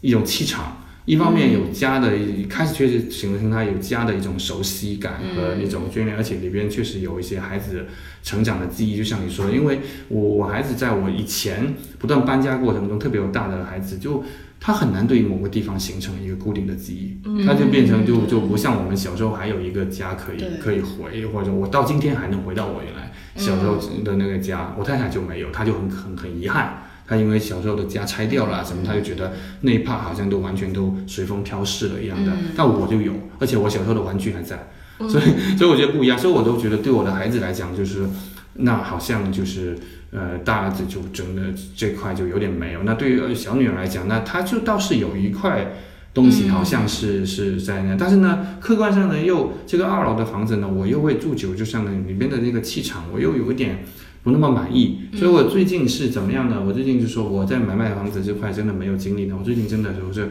B: 一种气场。一方面有家的，开始确实形成它有家的一种熟悉感和一种眷恋，而且里边确实有一些孩子成长的记忆。就像你说的，因为我我孩子在我以前不断搬家过程中，特别有大的孩子，就他很难对于某个地方形成一个固定的记忆，他就变成就就不像我们小时候还有一个家可以可以回，或者我到今天还能回到我原来小时候的那个家，我太太就没有，她就很很很遗憾。她因为小时候的家拆掉了什么，她就觉得那一 part 好像都完全都随风飘逝了一样的。但我就有，而且我小时候的玩具还在，所以所以我觉得不一样。所以我都觉得对我的孩子来讲，就是那好像就是呃大儿子就真的这块就有点没有。那对于呃小女儿来讲，那她就倒是有一块。东西好像是、是在那，但是呢，客观上呢，又这个二楼的房子呢，我又会住久，就像里边的那个气场，我又有一点不那么满意，所以我最近是怎么样呢？我最近就说我在买卖房子这块真的没有精力呢，我最近真的就是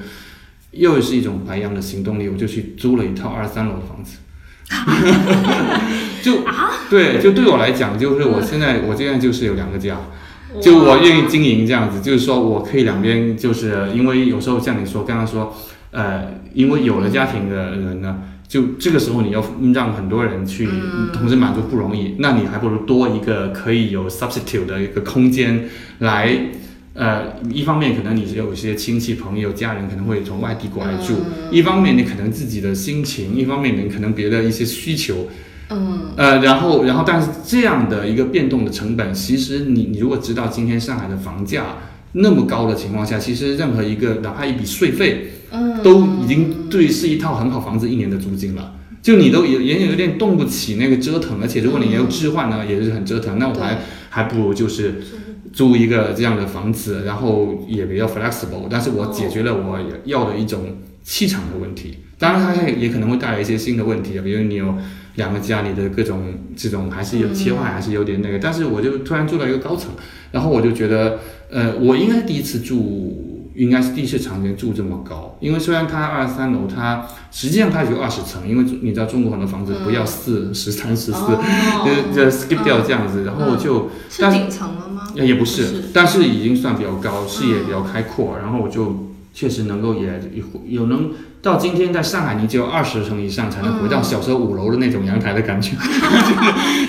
B: 又是一种白羊的行动力，我就去租了一套二三楼的房子。就
C: 啊，
B: 对，就对我来讲，就是我现在我现在就是有两个家，就我愿意经营这样子，就是说我可以两边，就是因为有时候像你说刚刚说，呃，因为有了家庭的人呢，就这个时候你要让很多人去同时满足不容易，那你还不如多一个可以有 substitute 的一个空间来。呃，一方面可能你有一些亲戚朋友、家人可能会从外地过来住，一方面你可能自己的心情，一方面你可能别的一些需求，
A: 嗯，
B: 呃，然后，然后，但是这样的一个变动的成本，其实你你如果知道今天上海的房价那么高的情况下，其实任何一个哪怕一笔税费，
A: 嗯，
B: 都已经对是一套很好房子一年的租金了。就你都也也有点动不起那个折腾，而且如果你要置换呢，也是很折腾。那我还还不如就是租一个这样的房子，然后也比较 flexible，但是我解决了我要的一种气场的问题。当然，它也可能会带来一些新的问题，比如你有两个家里的各种这种还是有切换，还是有点那个。但是我就突然住到一个高层，然后我就觉得，呃，我应该第一次住。应该是第一次常年住这么高，因为虽然它二十三楼，它实际上它有二十层，因为你知道中国很多房子不要四十三十四，就就 skip 掉这样子，然后就，
A: 是顶层了吗？
B: 也不是，但是已经算比较高，视野比较开阔，然后我就确实能够也有能到今天在上海，你只有二十层以上才能回到小时候五楼的那种阳台的感觉，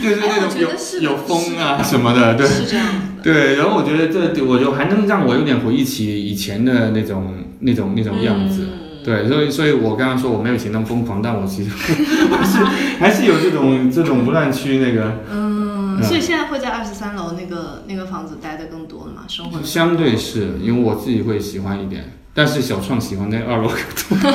B: 就 是 就是那种有有风啊什么的，对。
A: 是这样。
B: 对，然后我觉得这，我就还能让我有点回忆起以前的那种、那种、那种样子。对，所以，所以我刚刚说我没有以前那么疯狂，但我其实 还是还是有这种这种不乱区那个。
A: 嗯，所以现在会在二十三楼那个那个房子待的更多了嘛？生活
B: 相对是因为我自己会喜欢一点，但是小创喜欢在二楼更多。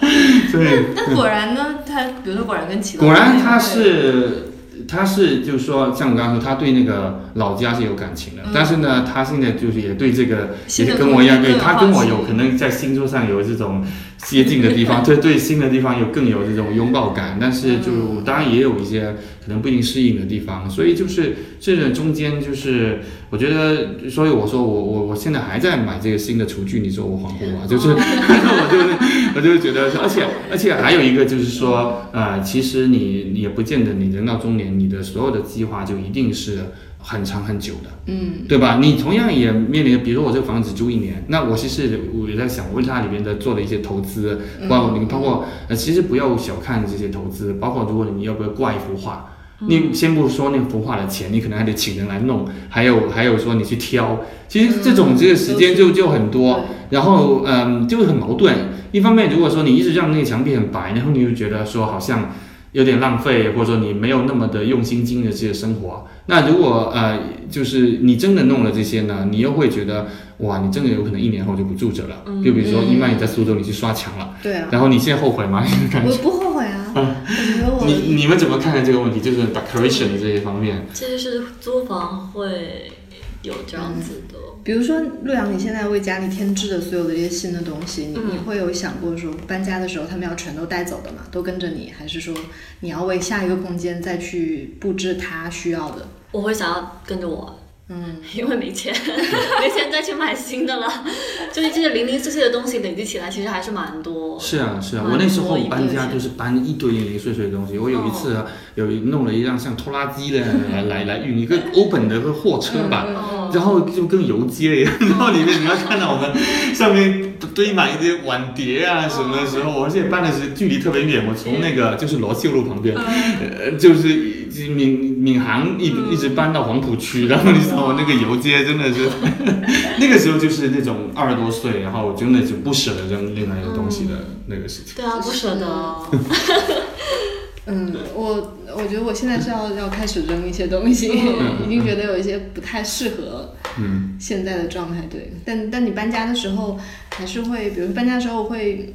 B: 对。
A: 那果然呢？他比如说果然跟其他
B: 果然他是。他是就是说，像我刚刚说，他对那个老家是有感情的，但是呢，他现在就是也对这个，也跟我一样，对他跟我有可能在星座上有这种接近的地方，对对新的地方有更有这种拥抱感，但是就当然也有一些可能不一定适应的地方，所以就是这个中间就是，我觉得，所以我说我我我现在还在买这个新的厨具，你说我恍惚吗？就是 我就是 我就觉得，而且而且还有一个就是说，呃，其实你也不见得你人到中年。你的所有的计划就一定是很长很久的，
A: 嗯，
B: 对吧？你同样也面临，比如说我这个房子租一年，那我其实我也在想，为它里面的做的一些投资，包括你包括呃，其实不要小看这些投资，包括如果你要不要挂一幅画，你先不说那幅画的钱，你可能还得请人来弄，还有还有说你去挑，其实这种这个时间就就很多，然后嗯，就会很矛盾。一方面，如果说你一直让那个墙壁很白，然后你就觉得说好像。有点浪费，或者说你没有那么的用心经营这些生活。那如果呃，就是你真的弄了这些呢，你又会觉得哇，你真的有可能一年后就不住这了。就比如说，因为你在苏州，你去刷墙了。
A: 对啊。
B: 然后你现在后悔吗？
A: 我不后悔啊。嗯。
B: 你你们怎么看待这个问题？就是 decoration 这些方面。
C: 其实是租房会。有这样子的，
A: 比如说陆阳，你现在为家里添置的所有的这些新的东西，你你会有想过说搬家的时候他们要全都带走的吗？都跟着你，还是说你要为下一个空间再去布置他需要的？
C: 我会想要跟着我。
A: 嗯，
C: 因为没钱，没钱再去买新的了。就是这些零零碎碎的东西累积起来，其实还是蛮多。
B: 是啊，是啊，我那时候搬家就是搬一堆零零碎碎的东西。我有一次有弄了一辆像拖拉机的 来来来运一个欧本的个货车吧，然后就跟游街一样，然后里面你要看到我们上面堆满一些碗碟啊什么的时候，而且搬的是距离特别远，我从那个就是罗秀路旁边，呃，就是闵闵行一一直搬到黄浦区，然后你。我那个游街真的是，那个时候就是那种二十多岁，然后真的就不舍得扔另外一个东西的那个事情。
C: 对啊，不舍得。
A: 嗯，我我觉得我现在是要要开始扔一些东西，已经觉得有一些不太适合现在的状态。对，但但你搬家的时候还是会，比如搬家的时候会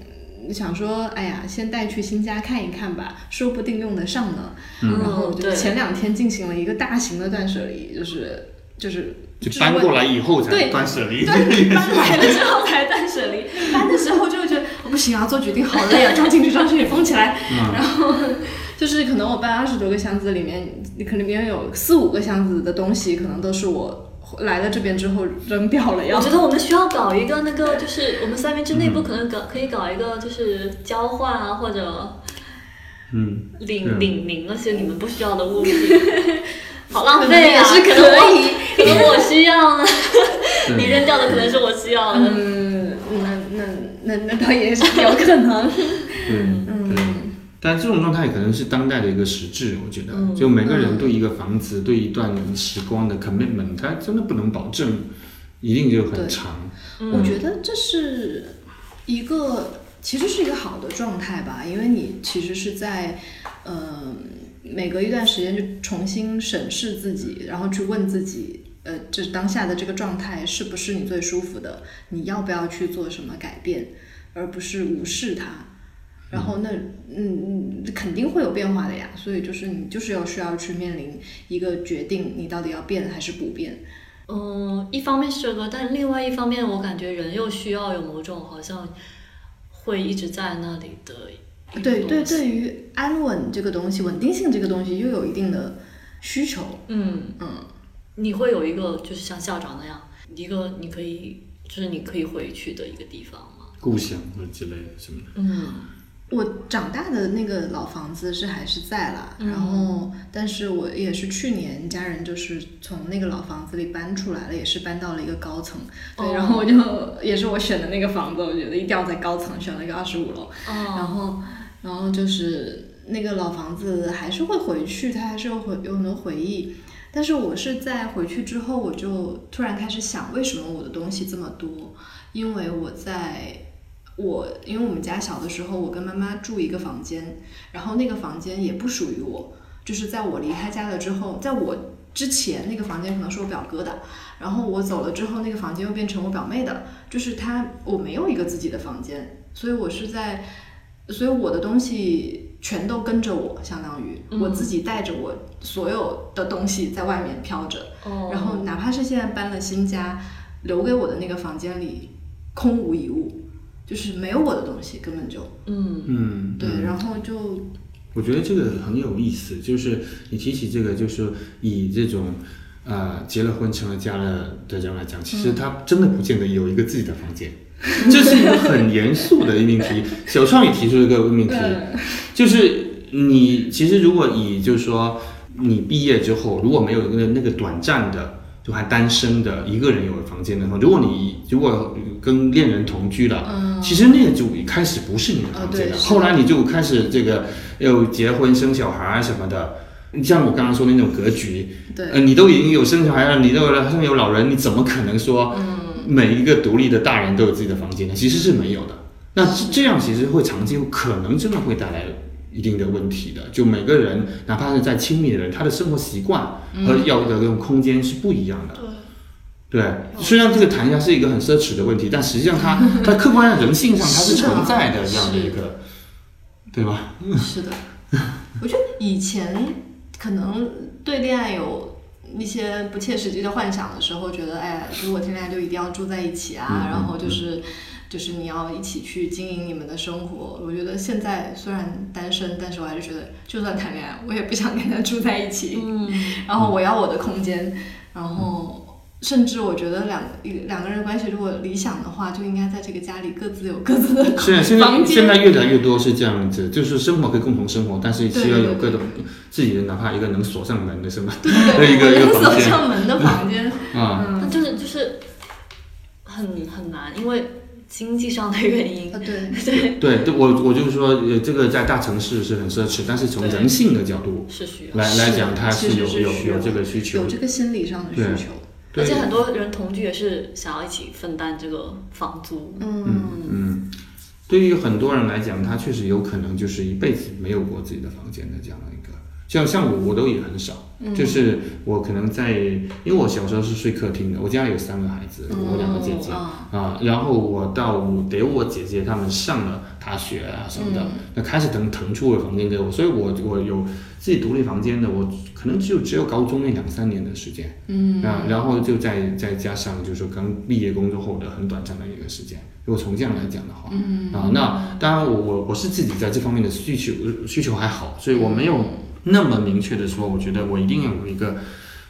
A: 想说，哎呀，先带去新家看一看吧，说不定用得上呢。然后就前两天进行了一个大型的断舍离，就是。就是
B: 就搬过来以后才断舍离，
A: 对，搬来了之后才断舍离。搬的时候就会觉得不行啊，做决定好累啊，装进去，装进去，封起来。然后就是可能我搬二十多个箱子里面，你可能里面有四五个箱子的东西，可能都是我来了这边之后扔掉了。要
C: 我觉得我们需要搞一个那个，就是我们三明治内部可能搞可以搞一个，就是交换啊，或者。
B: 嗯，
C: 领领领那些你们不需要的物品，好浪费啊！
A: 也是
C: 可能我
A: 可以
C: 可能我需要呢，你扔掉的可能是我需要的。
A: 嗯，那那那那倒也是有可能。
B: 对对。但这种状态可能是当代的一个实质，我觉得，
C: 嗯
B: 就每个人对一个房子、对一段时光的 commitment，他真的不能保证一定就很长。
C: 嗯
A: 我觉得这是一个，其实是一个好的状态吧，因为你其实是在，呃，每隔一段时间就重新审视自己，然后去问自己，呃，这当下的这个状态是不是你最舒服的？你要不要去做什么改变，而不是无视它。然后那嗯嗯肯定会有变化的呀，所以就是你就是要需要去面临一个决定，你到底要变还是不变。
C: 嗯，一方面是这个，但另外一方面，我感觉人又需要有某种好像会一直在那里的
A: 对对，对于安稳这个东西、稳定性这个东西，又有一定的需求。
C: 嗯，
A: 嗯，
C: 你会有一个就是像校长那样，一个你可以就是你可以回去的一个地方吗？
B: 故乡或者之类的什么的。
C: 嗯
A: 我长大的那个老房子是还是在啦，
C: 嗯
A: 然后，但是我也是去年家人就是从那个老房子里搬出来了，也是搬到了一个高层。对，
C: 哦
A: 然后我就也是我选的那个房子，我觉得一定要在高层，选了一个二十五楼。然
C: 哦，
A: 后，然后就是那个老房子还是会回去，它还是有回有很多回忆。但是我是在回去之后，我就突然开始想，为什么我的东西这么多？因为我在我因为我们家小的时候，我跟妈妈住一个房间，然后那个房间也不属于我，就是在我离开家了之后，在我之前那个房间可能是我表哥的，然后我走了之后，那个房间又变成我表妹的，就是他我没有一个自己的房间，所以我是在，所以我的东西全都跟着我，相当于、
C: 嗯
A: 我自己带着我所有的东西在外面飘着，
C: 哦，
A: 然后哪怕是现在搬了新家，留给我的那个房间里空无一物，就是没有我的东西，根本就
C: 嗯
B: 嗯，
A: 对，
B: 嗯
A: 然后就
B: 我觉得这个很有意思，就是你提起这个，就是以这种呃结了婚成了家了的人来讲，其实他真的不见得有一个自己的房间，这是一个很 严肃的命题。小创也提出了一个命题，就是你其实如果以就是说你毕业之后如果没有那个那个短暂的。就还单身的一个人有房间的话，如果你如果跟恋人同居了，其实那个就一开始不是你的房间的，后来你就开始这个又结婚生小孩什么的。你像我刚刚说的那种格局，
A: 对
B: 呃，你都已经有生小孩了，你都有有老人，你怎么可能说每一个独立的大人都有自己的房间呢？其实是没有的。那这这样其实会长期可能真的会带来一定的问题的。就每个人，哪怕是再亲密的人，他的生活习惯和要的这种空间是不一样的。
C: 对，
B: 对，虽然这个谈一下是一个很奢侈的问题，但实际上它 在客观上人性上它是存在的这样的一个，对吧？
A: 是的，我觉得以前可能对恋爱有一些不切实际的幻想的时候，觉得哎，如果谈恋爱就一定要住在一起啊，
B: 嗯
A: 然后就是就是你要一起去经营你们的生活。我觉得现在虽然单身，但是我还是觉得，就算谈恋爱，我也不想跟他住在一起。
C: 嗯
A: 然后我要我的空间，然后。甚至我觉得两一两个人关系如果理想的话，就应该在这个家里各自有各自的
B: 是啊，现在
A: 房间。
B: 现在越来越多是这样子，就是生活可以共同生活，但是需要有
A: 对对
B: 各种自己的，哪怕一个能锁上门的什么
A: 对
B: 的 一个一
A: 我能锁
B: 个房间
A: 上门的房间，
B: 啊。
A: 嗯
C: 那就是就是很很难，因为经济上的原因。
A: 啊，对，
C: 对，
B: 对，对我我就是说，呃，这个在大城市是很奢侈，但是从人性的角度
C: 是需要。
B: 来来讲，它
A: 是
B: 有有有这个需求
A: 有。这个心理上的需求。
B: 对
C: 而且很多人同居也是想要一起分担这个房租。
A: 嗯，
B: 嗯，对于很多人来讲，他确实有可能就是一辈子没有过自己的房间的这样的。像像我，我都也很少，
A: 嗯。
B: 就是我可能在，因为我小时候是睡客厅的，我家里有三个孩子，我两个姐姐
A: 哦
B: 啊，然后我到得我姐姐她们上了大学啊什么的，
A: 嗯
B: 那开始腾腾出了房间给我，所以我我有自己独立房间的，我可能就只有高中那两三年的时间，
A: 嗯。
B: 啊，然后就再再加上就是说刚毕业工作后的很短暂的一个时间，如果从这样来讲的话，
A: 嗯。
B: 啊，那当然我我我是自己在这方面的需求需求还好，所以我没有那么明确的说，我觉得我一定要有一个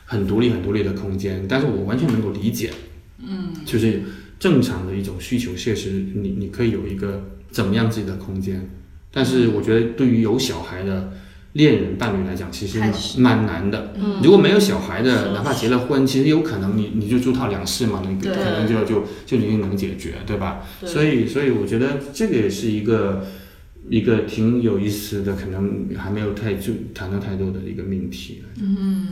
B: 很独立很独立的空间，但是我完全能够理解，嗯，就是正常的一种需求，确实你你可以有一个怎么样自己的空间，但是我觉得对于有小孩的恋人伴侣来讲，其实蛮难。的。
C: 嗯。
B: 如果没有小孩的，哪怕结了婚，其实有可能你你就租套两室嘛，那个
C: 对。
B: 可能就就就已经能解决，对吧？
C: 对。
B: 所以所以我觉得这个也是一个一个挺有意思的，可能还没有太就谈到太多的一个命题。嗯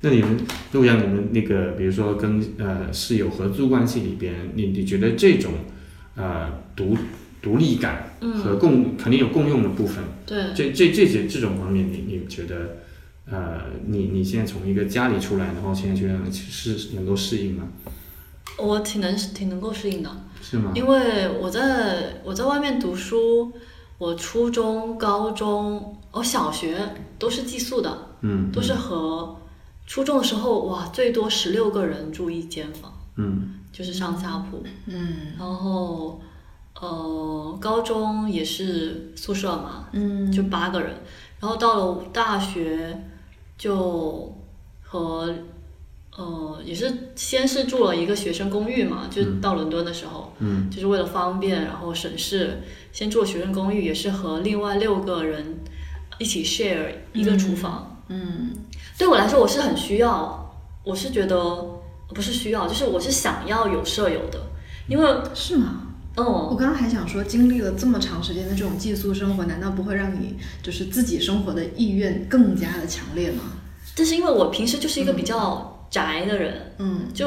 B: 那你们陆阳，你们那个比如说跟呃室友合租关系里边，你你觉得这种呃独独立感和共、肯定有共用的部分，
C: 对，
B: 这这这些这种方面，你你觉得，呃，你你现在从一个家里出来，然后现在觉得是能够适应吗？
C: 我挺能挺能够适应的，
B: 是吗？
C: 因为我在我在外面读书，我初中、高中、我小学都是寄宿的，
B: 嗯
C: 都是和初中的时候哇，最多十六个人住一间房，
B: 嗯。
C: 就是上下铺，
A: 嗯。
C: 然后呃，高中也是宿舍嘛，
A: 嗯
C: 就八个人，然后到了大学就和呃也是先是住了一个学生公寓嘛，就是到伦敦的时候，
B: 嗯
C: 就是为了方便，然后省事，先住了学生公寓，也是和另外六个人一起 share 一个厨房。
A: 嗯
C: 对我来说，我是很需要，我是觉得不是需要，就是我是想要有舍友的，因为
A: 是吗？我
C: 嗯，
A: 刚刚还想说，经历了这么长时间的这种寄宿生活，难道不会让你就是自己生活的意愿更加的强烈吗？
C: 但是因为我平时就是一个比较宅的人，
A: 嗯
C: 就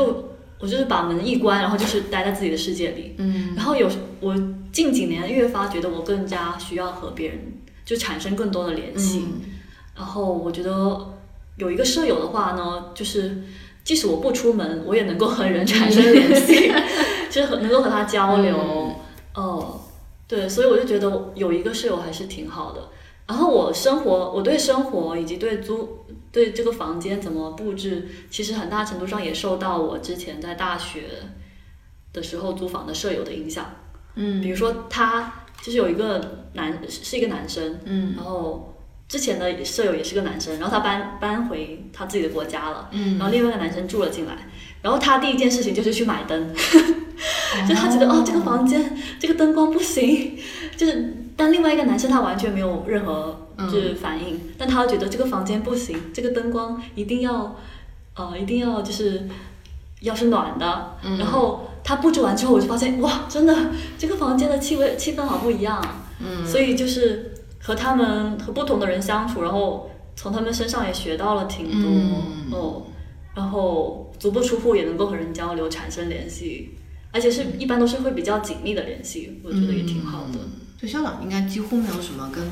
C: 我就是把门一关，然后就是待在自己的世界里。
A: 嗯
C: 然后有我近几年越发觉得我更加需要和别人就产生更多的联系。
A: 嗯
C: 然后我觉得有一个舍友的话呢，就是即使我不出门，我也能够和人产生联系，就是和能够和他交流。
A: 嗯
C: 哦，对，所以我就觉得有一个舍友还是挺好的。然后我生活，我对生活以及对租对这个房间怎么布置，其实很大程度上也受到我之前在大学的时候租房的舍友的影响。
A: 嗯。
C: 比如说他就是有一个男是一个男生，
A: 嗯。
C: 然后之前的舍友也是个男生，然后他搬搬回他自己的国家了，
A: 嗯。
C: 然后另外一个男生住了进来，然后他第一件事情就是去买灯，就他觉得哦这个房间这个灯光不行，就是但另外一个男生他完全没有任何就是反应，但他觉得这个房间不行，这个灯光一定要呃一定要就是要是暖的，然后他布置完之后我就发现哇真的这个房间的气味气氛好不一样啊，
A: 嗯。
C: 所以就是和他们和不同的人相处，然后从他们身上也学到了挺多、
A: 嗯。
C: 哦，然后足不出户也能够和人交流，产生联系，而且是一般都是会比较紧密的联系，我觉得也挺好的。
A: 就校长应该几乎没有什么跟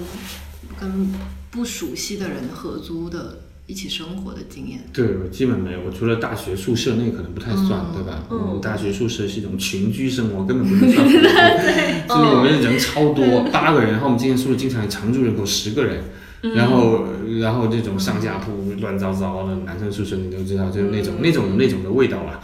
A: 跟不熟悉的人合租的一起生活的经验。
B: 对，我基本没有，我除了大学宿舍那可能不太算，对吧？
C: 嗯
B: 我们大学宿舍是一种群居生活，根本不能算 就是我们人超多，八个人，然后我们今天宿舍经常常住人口十个人。然后，然后这种上下铺乱糟糟的男生宿舍，你都知道，就是那种、那种有那种的味道了。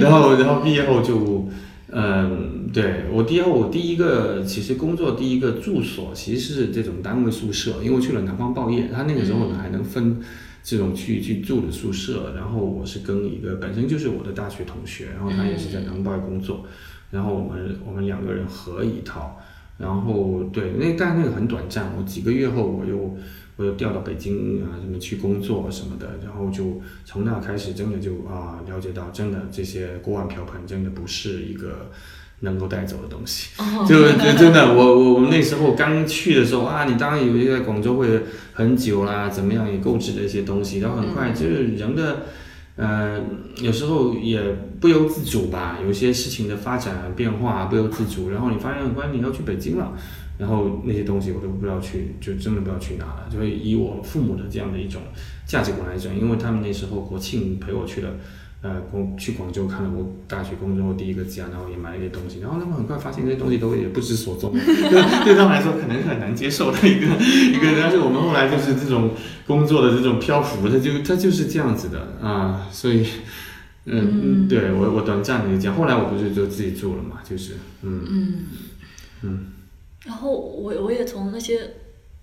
B: 然后，然后毕业后就，嗯，对我第二我第一个其实工作第一个住所其实是这种单位宿舍，因为我去了南方报业，他那个时候呢还能分这种去去住的宿舍，然后我是跟一个本身就是我的大学同学，然后他也是在南方报业工作，然后我们我们两个人合一套。然后对，那但那个很短暂，我几个月后我又我又调到北京啊，什么去工作什么的，然后就从那开始真的就啊了解到，真的这些锅碗瓢盆真的不是一个能够带走的东西。就就真的，我我我们那时候刚去的时候啊，你当然以为在广州会很久啦，怎么样也购置了一些东西，然后很快就是人的。呃，有时候也不由自主吧，有些事情的发展变化不由自主，然后你发现，关你要去北京了，然后那些东西我都不知道去，就真的不知道去哪了。就会以我父母的这样的一种价值观来讲，因为他们那时候国庆陪我去了，呃，广去广州看了我大学工作后第一个家，然后也买了一些东西，然后他们很快发现这些东西都也不知所踪，对对他们来说可能是很难接受的一个一个，但是我们后来就是这种工作的这种漂浮，它就它就是这样子的啊，所以。嗯，对我我短暂的就这样，后来我不是就自己住了嘛，就是嗯
A: 嗯嗯
C: 然后我我也从那些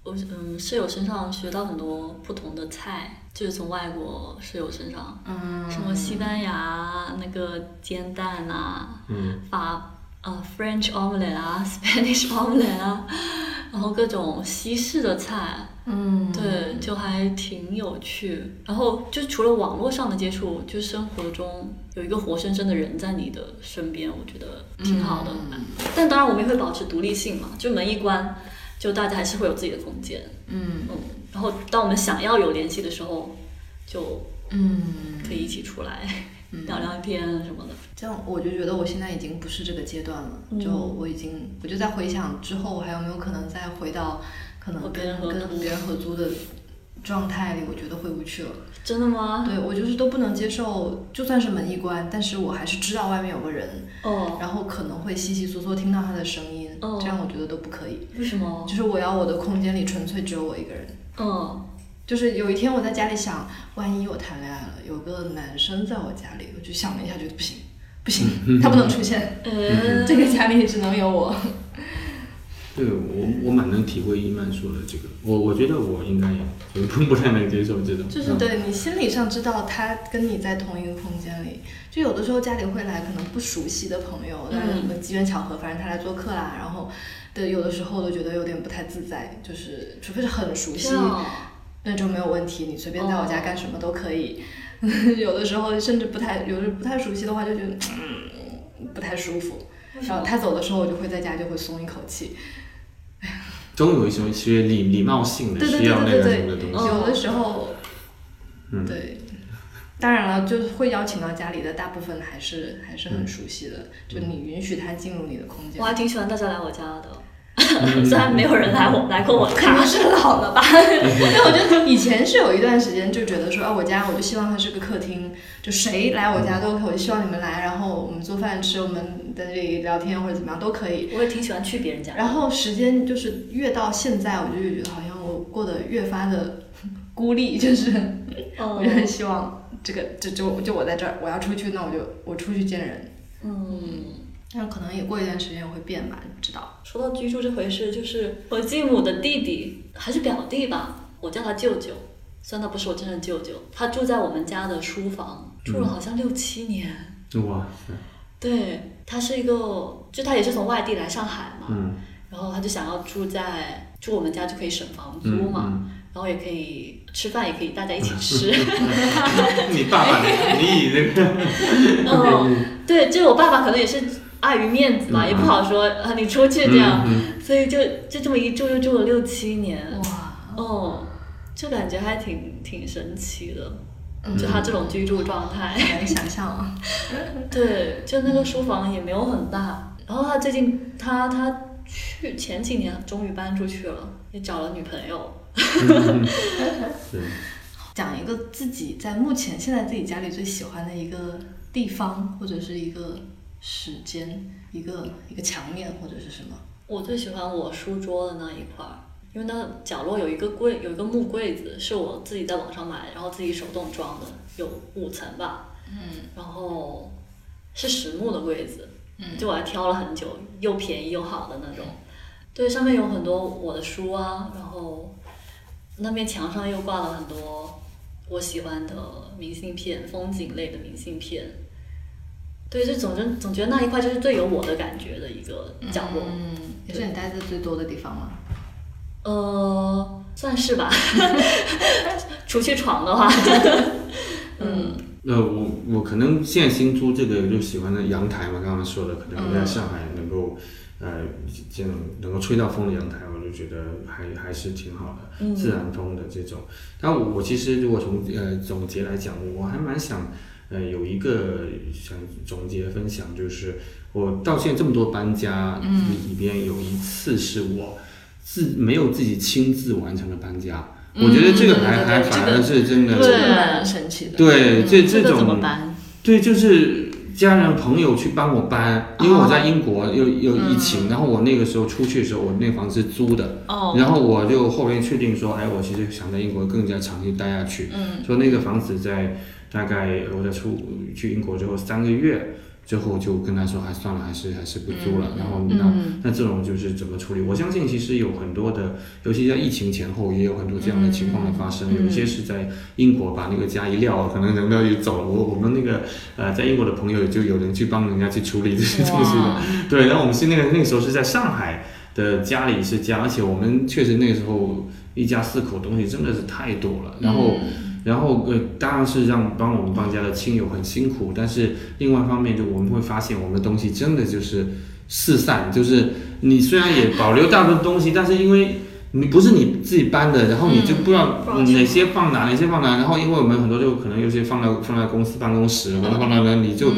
C: 我嗯室友身上学到很多不同的菜，就是从外国室友身上，
A: 嗯
C: 什么西班牙那个煎蛋啊，
B: 嗯
C: 法呃 French omelette 啊，Spanish omelette 啊，然后各种西式的菜，
A: 嗯，
C: 对，就还挺有趣。然后就除了网络上的接触，就生活中有一个活生生的人在你的身边，我觉得挺好的。但当然我们也会保持独立性嘛，就门一关，就大家还是会有自己的空间。
A: 嗯
C: 嗯，然后当我们想要有联系的时候，就
A: 嗯，
C: 可以一起出来、聊聊天什么的。
A: 这样我就觉得我现在已经不是这个阶段了，
C: 嗯
A: 就我已经我就在回想之后，我还有没有可能再回到可能跟跟别人合租的状态里，我觉得回不去了。
C: 真的吗？
A: 对我就是都不能接受，就算是门一关，但是我还是知道外面有个人，
C: 哦，
A: 然后可能会稀稀疏疏听到他的声音，
C: 哦
A: 这样我觉得都不可以。
C: 为什么？
A: 就是我要我的空间里纯粹只有我一个人。
C: 嗯，
A: 就是有一天我在家里想，万一我谈恋爱了，有个男生在我家里，我就想了一下，觉得不行，不行，他不能出现，
C: 呃，
A: 这个家里只能有我。
B: 对我我蛮能体会伊曼说的这个，我我觉得我应该也不不太能接受这种，
A: 就是对你心理上知道他跟你在同一个空间里，就有的时候家里会来可能不熟悉的朋友，但是什么机缘巧合，反正他来做客啦，然后对有的时候都觉得有点不太自在，就是除非是很熟悉那就没有问题，你随便在我家干什么都可以。有的时候甚至不太，有的不太熟悉的话，就觉得嗯不太舒服。然后他走的时候，我就会在家就会松一口气。
B: 总有一种些礼礼貌性的
A: 对对
B: 需要那个
A: 对对
B: 什么的东西。
A: 对，有的时候，
B: 嗯
A: 对，当然了，就是会邀请到家里的大部分还是还是很熟悉的，就你允许他进入你的空间
C: 我。还挺喜欢大家来我家的，虽然没有人来我来过我家。
A: 可 能是老了吧？但我觉得以前是有一段时间就觉得说，啊，我家我就希望它是个客厅，就谁来我家都可以，我就希望你们来，然后我们做饭吃，我们在这里聊天或者怎么样都可以。
C: 我也挺喜欢去别人家。
A: 然后时间就是越到现在，我就越觉得好像我过得越发的孤立，就是
C: 哦
A: 我就很希望这个就就就我在这儿，我要出去，那我就我出去见人。
C: 嗯，
A: 但可能也过一段时间会变吧，不知道。
C: 说到居住这回事，就是我继母的弟弟还是表弟吧，我叫他舅舅，虽然他不是我真正舅舅，他住在我们家的书房，住了好像六七年。
B: 哇塞，
C: 对他是一个，就他也是从外地来上海嘛，
B: 嗯
C: 然后他就想要住在住我们家就可以省房租
B: 嗯
C: 嘛，
B: 嗯，
C: 然后也可以吃饭，也可以大家一起 吃。
B: 你爸爸你你以这个，
C: 嗯，对，就我爸爸可能也是碍于面子嘛，
B: 嗯
C: 也不好说啊，你出去这样，
B: 嗯
C: 所以就就这么一住就住了六七年。
A: 哇，
C: 哦，就感觉还挺挺神奇的，
A: 嗯
C: 就他这种居住状态。
A: 很难想象啊。
C: 对，就那个书房也没有很大，然后他最近他他去前几年终于搬出去了，也找了女朋友。
B: 对，
A: 讲一个自己在目前现在自己家里最喜欢的一个地方，或者是一个时间，一个一个墙面或者是什么。
C: 我最喜欢我书桌的那一块儿，因为那角落有一个柜，有一个木柜子，是我自己在网上买，然后自己手动装的，有五层吧。
A: 嗯
C: 然后是实木的柜子，
A: 嗯
C: 就我还挑了很久，又便宜又好的那种。对，上面有很多我的书啊，然后那面墙上又挂了很多我喜欢的明信片，风景类的明信片。对，就总觉总觉得那一块就是最有我的感觉的一个角落。
A: 嗯，也是你待的最多的地方吗？
C: 呃，算是吧，除去床的话，嗯，
B: 那，我我可能现在新租这个就喜欢的阳台嘛，刚刚说的，可能在上海能够，呃，这种能够吹到风的阳台，我就觉得还还是挺好的，
C: 嗯
B: 自然风的这种。但我我其实如果从呃总结来讲，我还蛮想，呃，有一个想总结分享，就是我到现在这么多搬家里里边有一次是我自没有自己亲自完成的搬家，我觉得这个还、还反而是真的。
A: 这个蛮神奇的。
B: 对，这这种？对，就是家人朋友去帮我搬，因为我在英国又又疫情，然后我那个时候出去的时候，我那房子是租的，
C: 哦，
B: 然后我就后面确定说，哎，我其实想在英国更加长期待下去，
A: 嗯
B: 所以那个房子在大概我在出去英国之后三个月，之后就跟他说，还算了，还是还是不租了。然后那那这种就是怎么处理？我相信其实有很多的，尤其在疫情前后，也有很多这样的情况的发生。有一些是在英国把那个家一撂，可能人都就走了。我我们那个呃，在英国的朋友就有人去帮人家去处理这些东西的。对，然后我们是那个那个时候是在上海的家里是家，而且我们确实那个时候一家四口东西真的是太多了。然后。然后呃，当然是让帮我们搬家的亲友很辛苦，但是另外一方面，就我们会发现我们的东西真的就是四散，就是你虽然也保留大部分东西，但是因为你不是你自己搬的，然后你就不知道哪些放哪，哪些放哪，然后因为我们很多就可能有些放在放在公司办公室，然后放在那你就。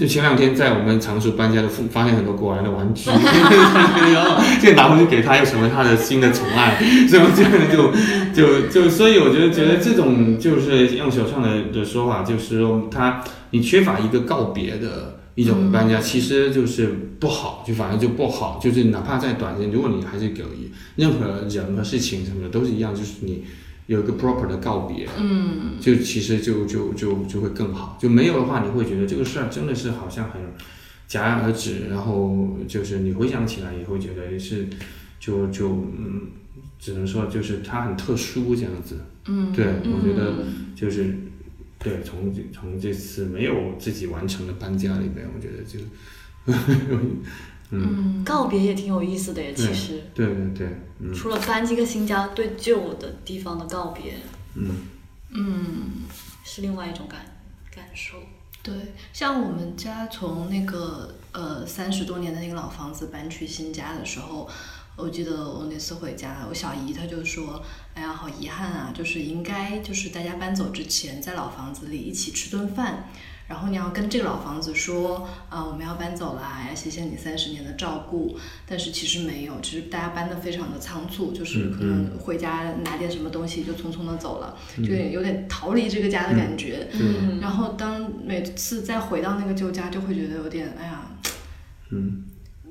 B: 就前两天在我们常熟搬家的，发现很多果然的玩具，然后就拿回去给他，又成为他的新的宠爱，所以这样就就就，所以我觉得觉得这种就是用小畅的的说法，就是说他你缺乏一个告别的一种搬家，其实就是不好，就反正就不好，就是哪怕在短时间，如果你还是给任何人和事情什么的都是一样，就是你。有一个 proper 的告别，嗯，就其实就就就就会更好。就没有的话，你会觉得这个事儿真的是好像很戛然而止，然后就是你回想起来也会觉得是就就嗯，只能说就是它很特殊这样子。嗯，对，我觉得就是对，从从这次没有自己完成的搬家里边，我觉得就。
C: 嗯，告别也挺有意思的呀，其实。
B: 对对对，嗯。
C: 除了搬这个新家，对旧的地方的告别，
B: 嗯
C: 嗯，是另外一种感感受。
A: 对，像我们家从那个呃三十多年的那个老房子搬去新家的时候，我记得我那次回家，我小姨她就说：“哎呀，好遗憾啊，就是应该就是大家搬走之前，在老房子里一起吃顿饭。”然后你要跟这个老房子说，啊，我们要搬走了，要谢谢你三十年的照顾。但是其实没有，其实大家搬的非常的仓促，就是可能回家拿点什么东西就匆匆的走了，就有点逃离这个家的感觉。然后当每次再回到那个旧家，就会觉得有点，哎呀，
B: 嗯，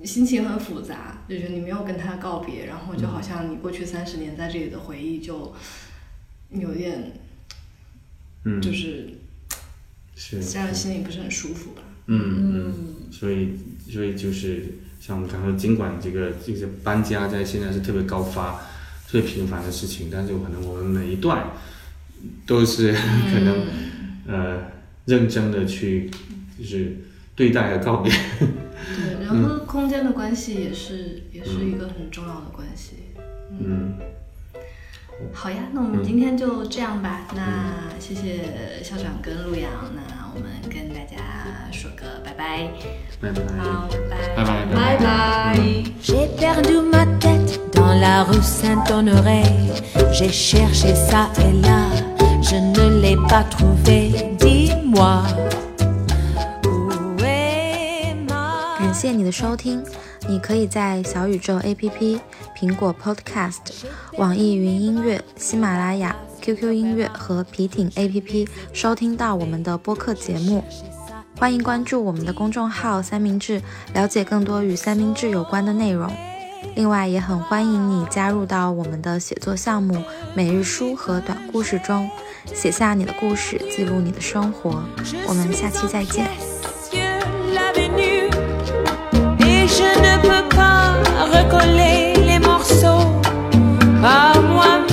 A: 心情很复杂，就觉得你没有跟他告别，然后就好像你过去三十年在这里的回忆就有点，
B: 嗯，
A: 就是。这样心里不是很舒服吧？
B: 嗯嗯，所以所以就是像我们刚说，尽管这个这个搬家在现在是特别高发、特别频繁的事情，但是可能我们每一段都是 可能呃认真的去就是对待和告别。
A: 对，然后空间的关系也是也是一个很重要的关系。
B: 嗯。
A: 好呀，那我们今天就这样吧。那谢谢校长跟陆阳，那我们跟大家说个拜拜。
B: 拜拜。
A: 好，拜
B: 拜。拜
C: 拜。拜拜。
D: J'ai perdu ma tête dans la rue Saint-Honoré. J'ai cherché ça et là, je ne l'ai pas trouvé. Dis-moi. 感谢你的收听。你可以在小宇宙 APP、苹果 Podcast、网易云音乐、喜马拉雅、QQ 音乐和皮艇 APP 收听到我们的播客节目。欢迎关注我们的公众号“三明治”，了解更多与三明治有关的内容。另外，也很欢迎你加入到我们的写作项目——每日书和短故事中，写下你的故事，记录你的生活。我们下期再见。Je ne peux pas recoller les morceaux à moi-même.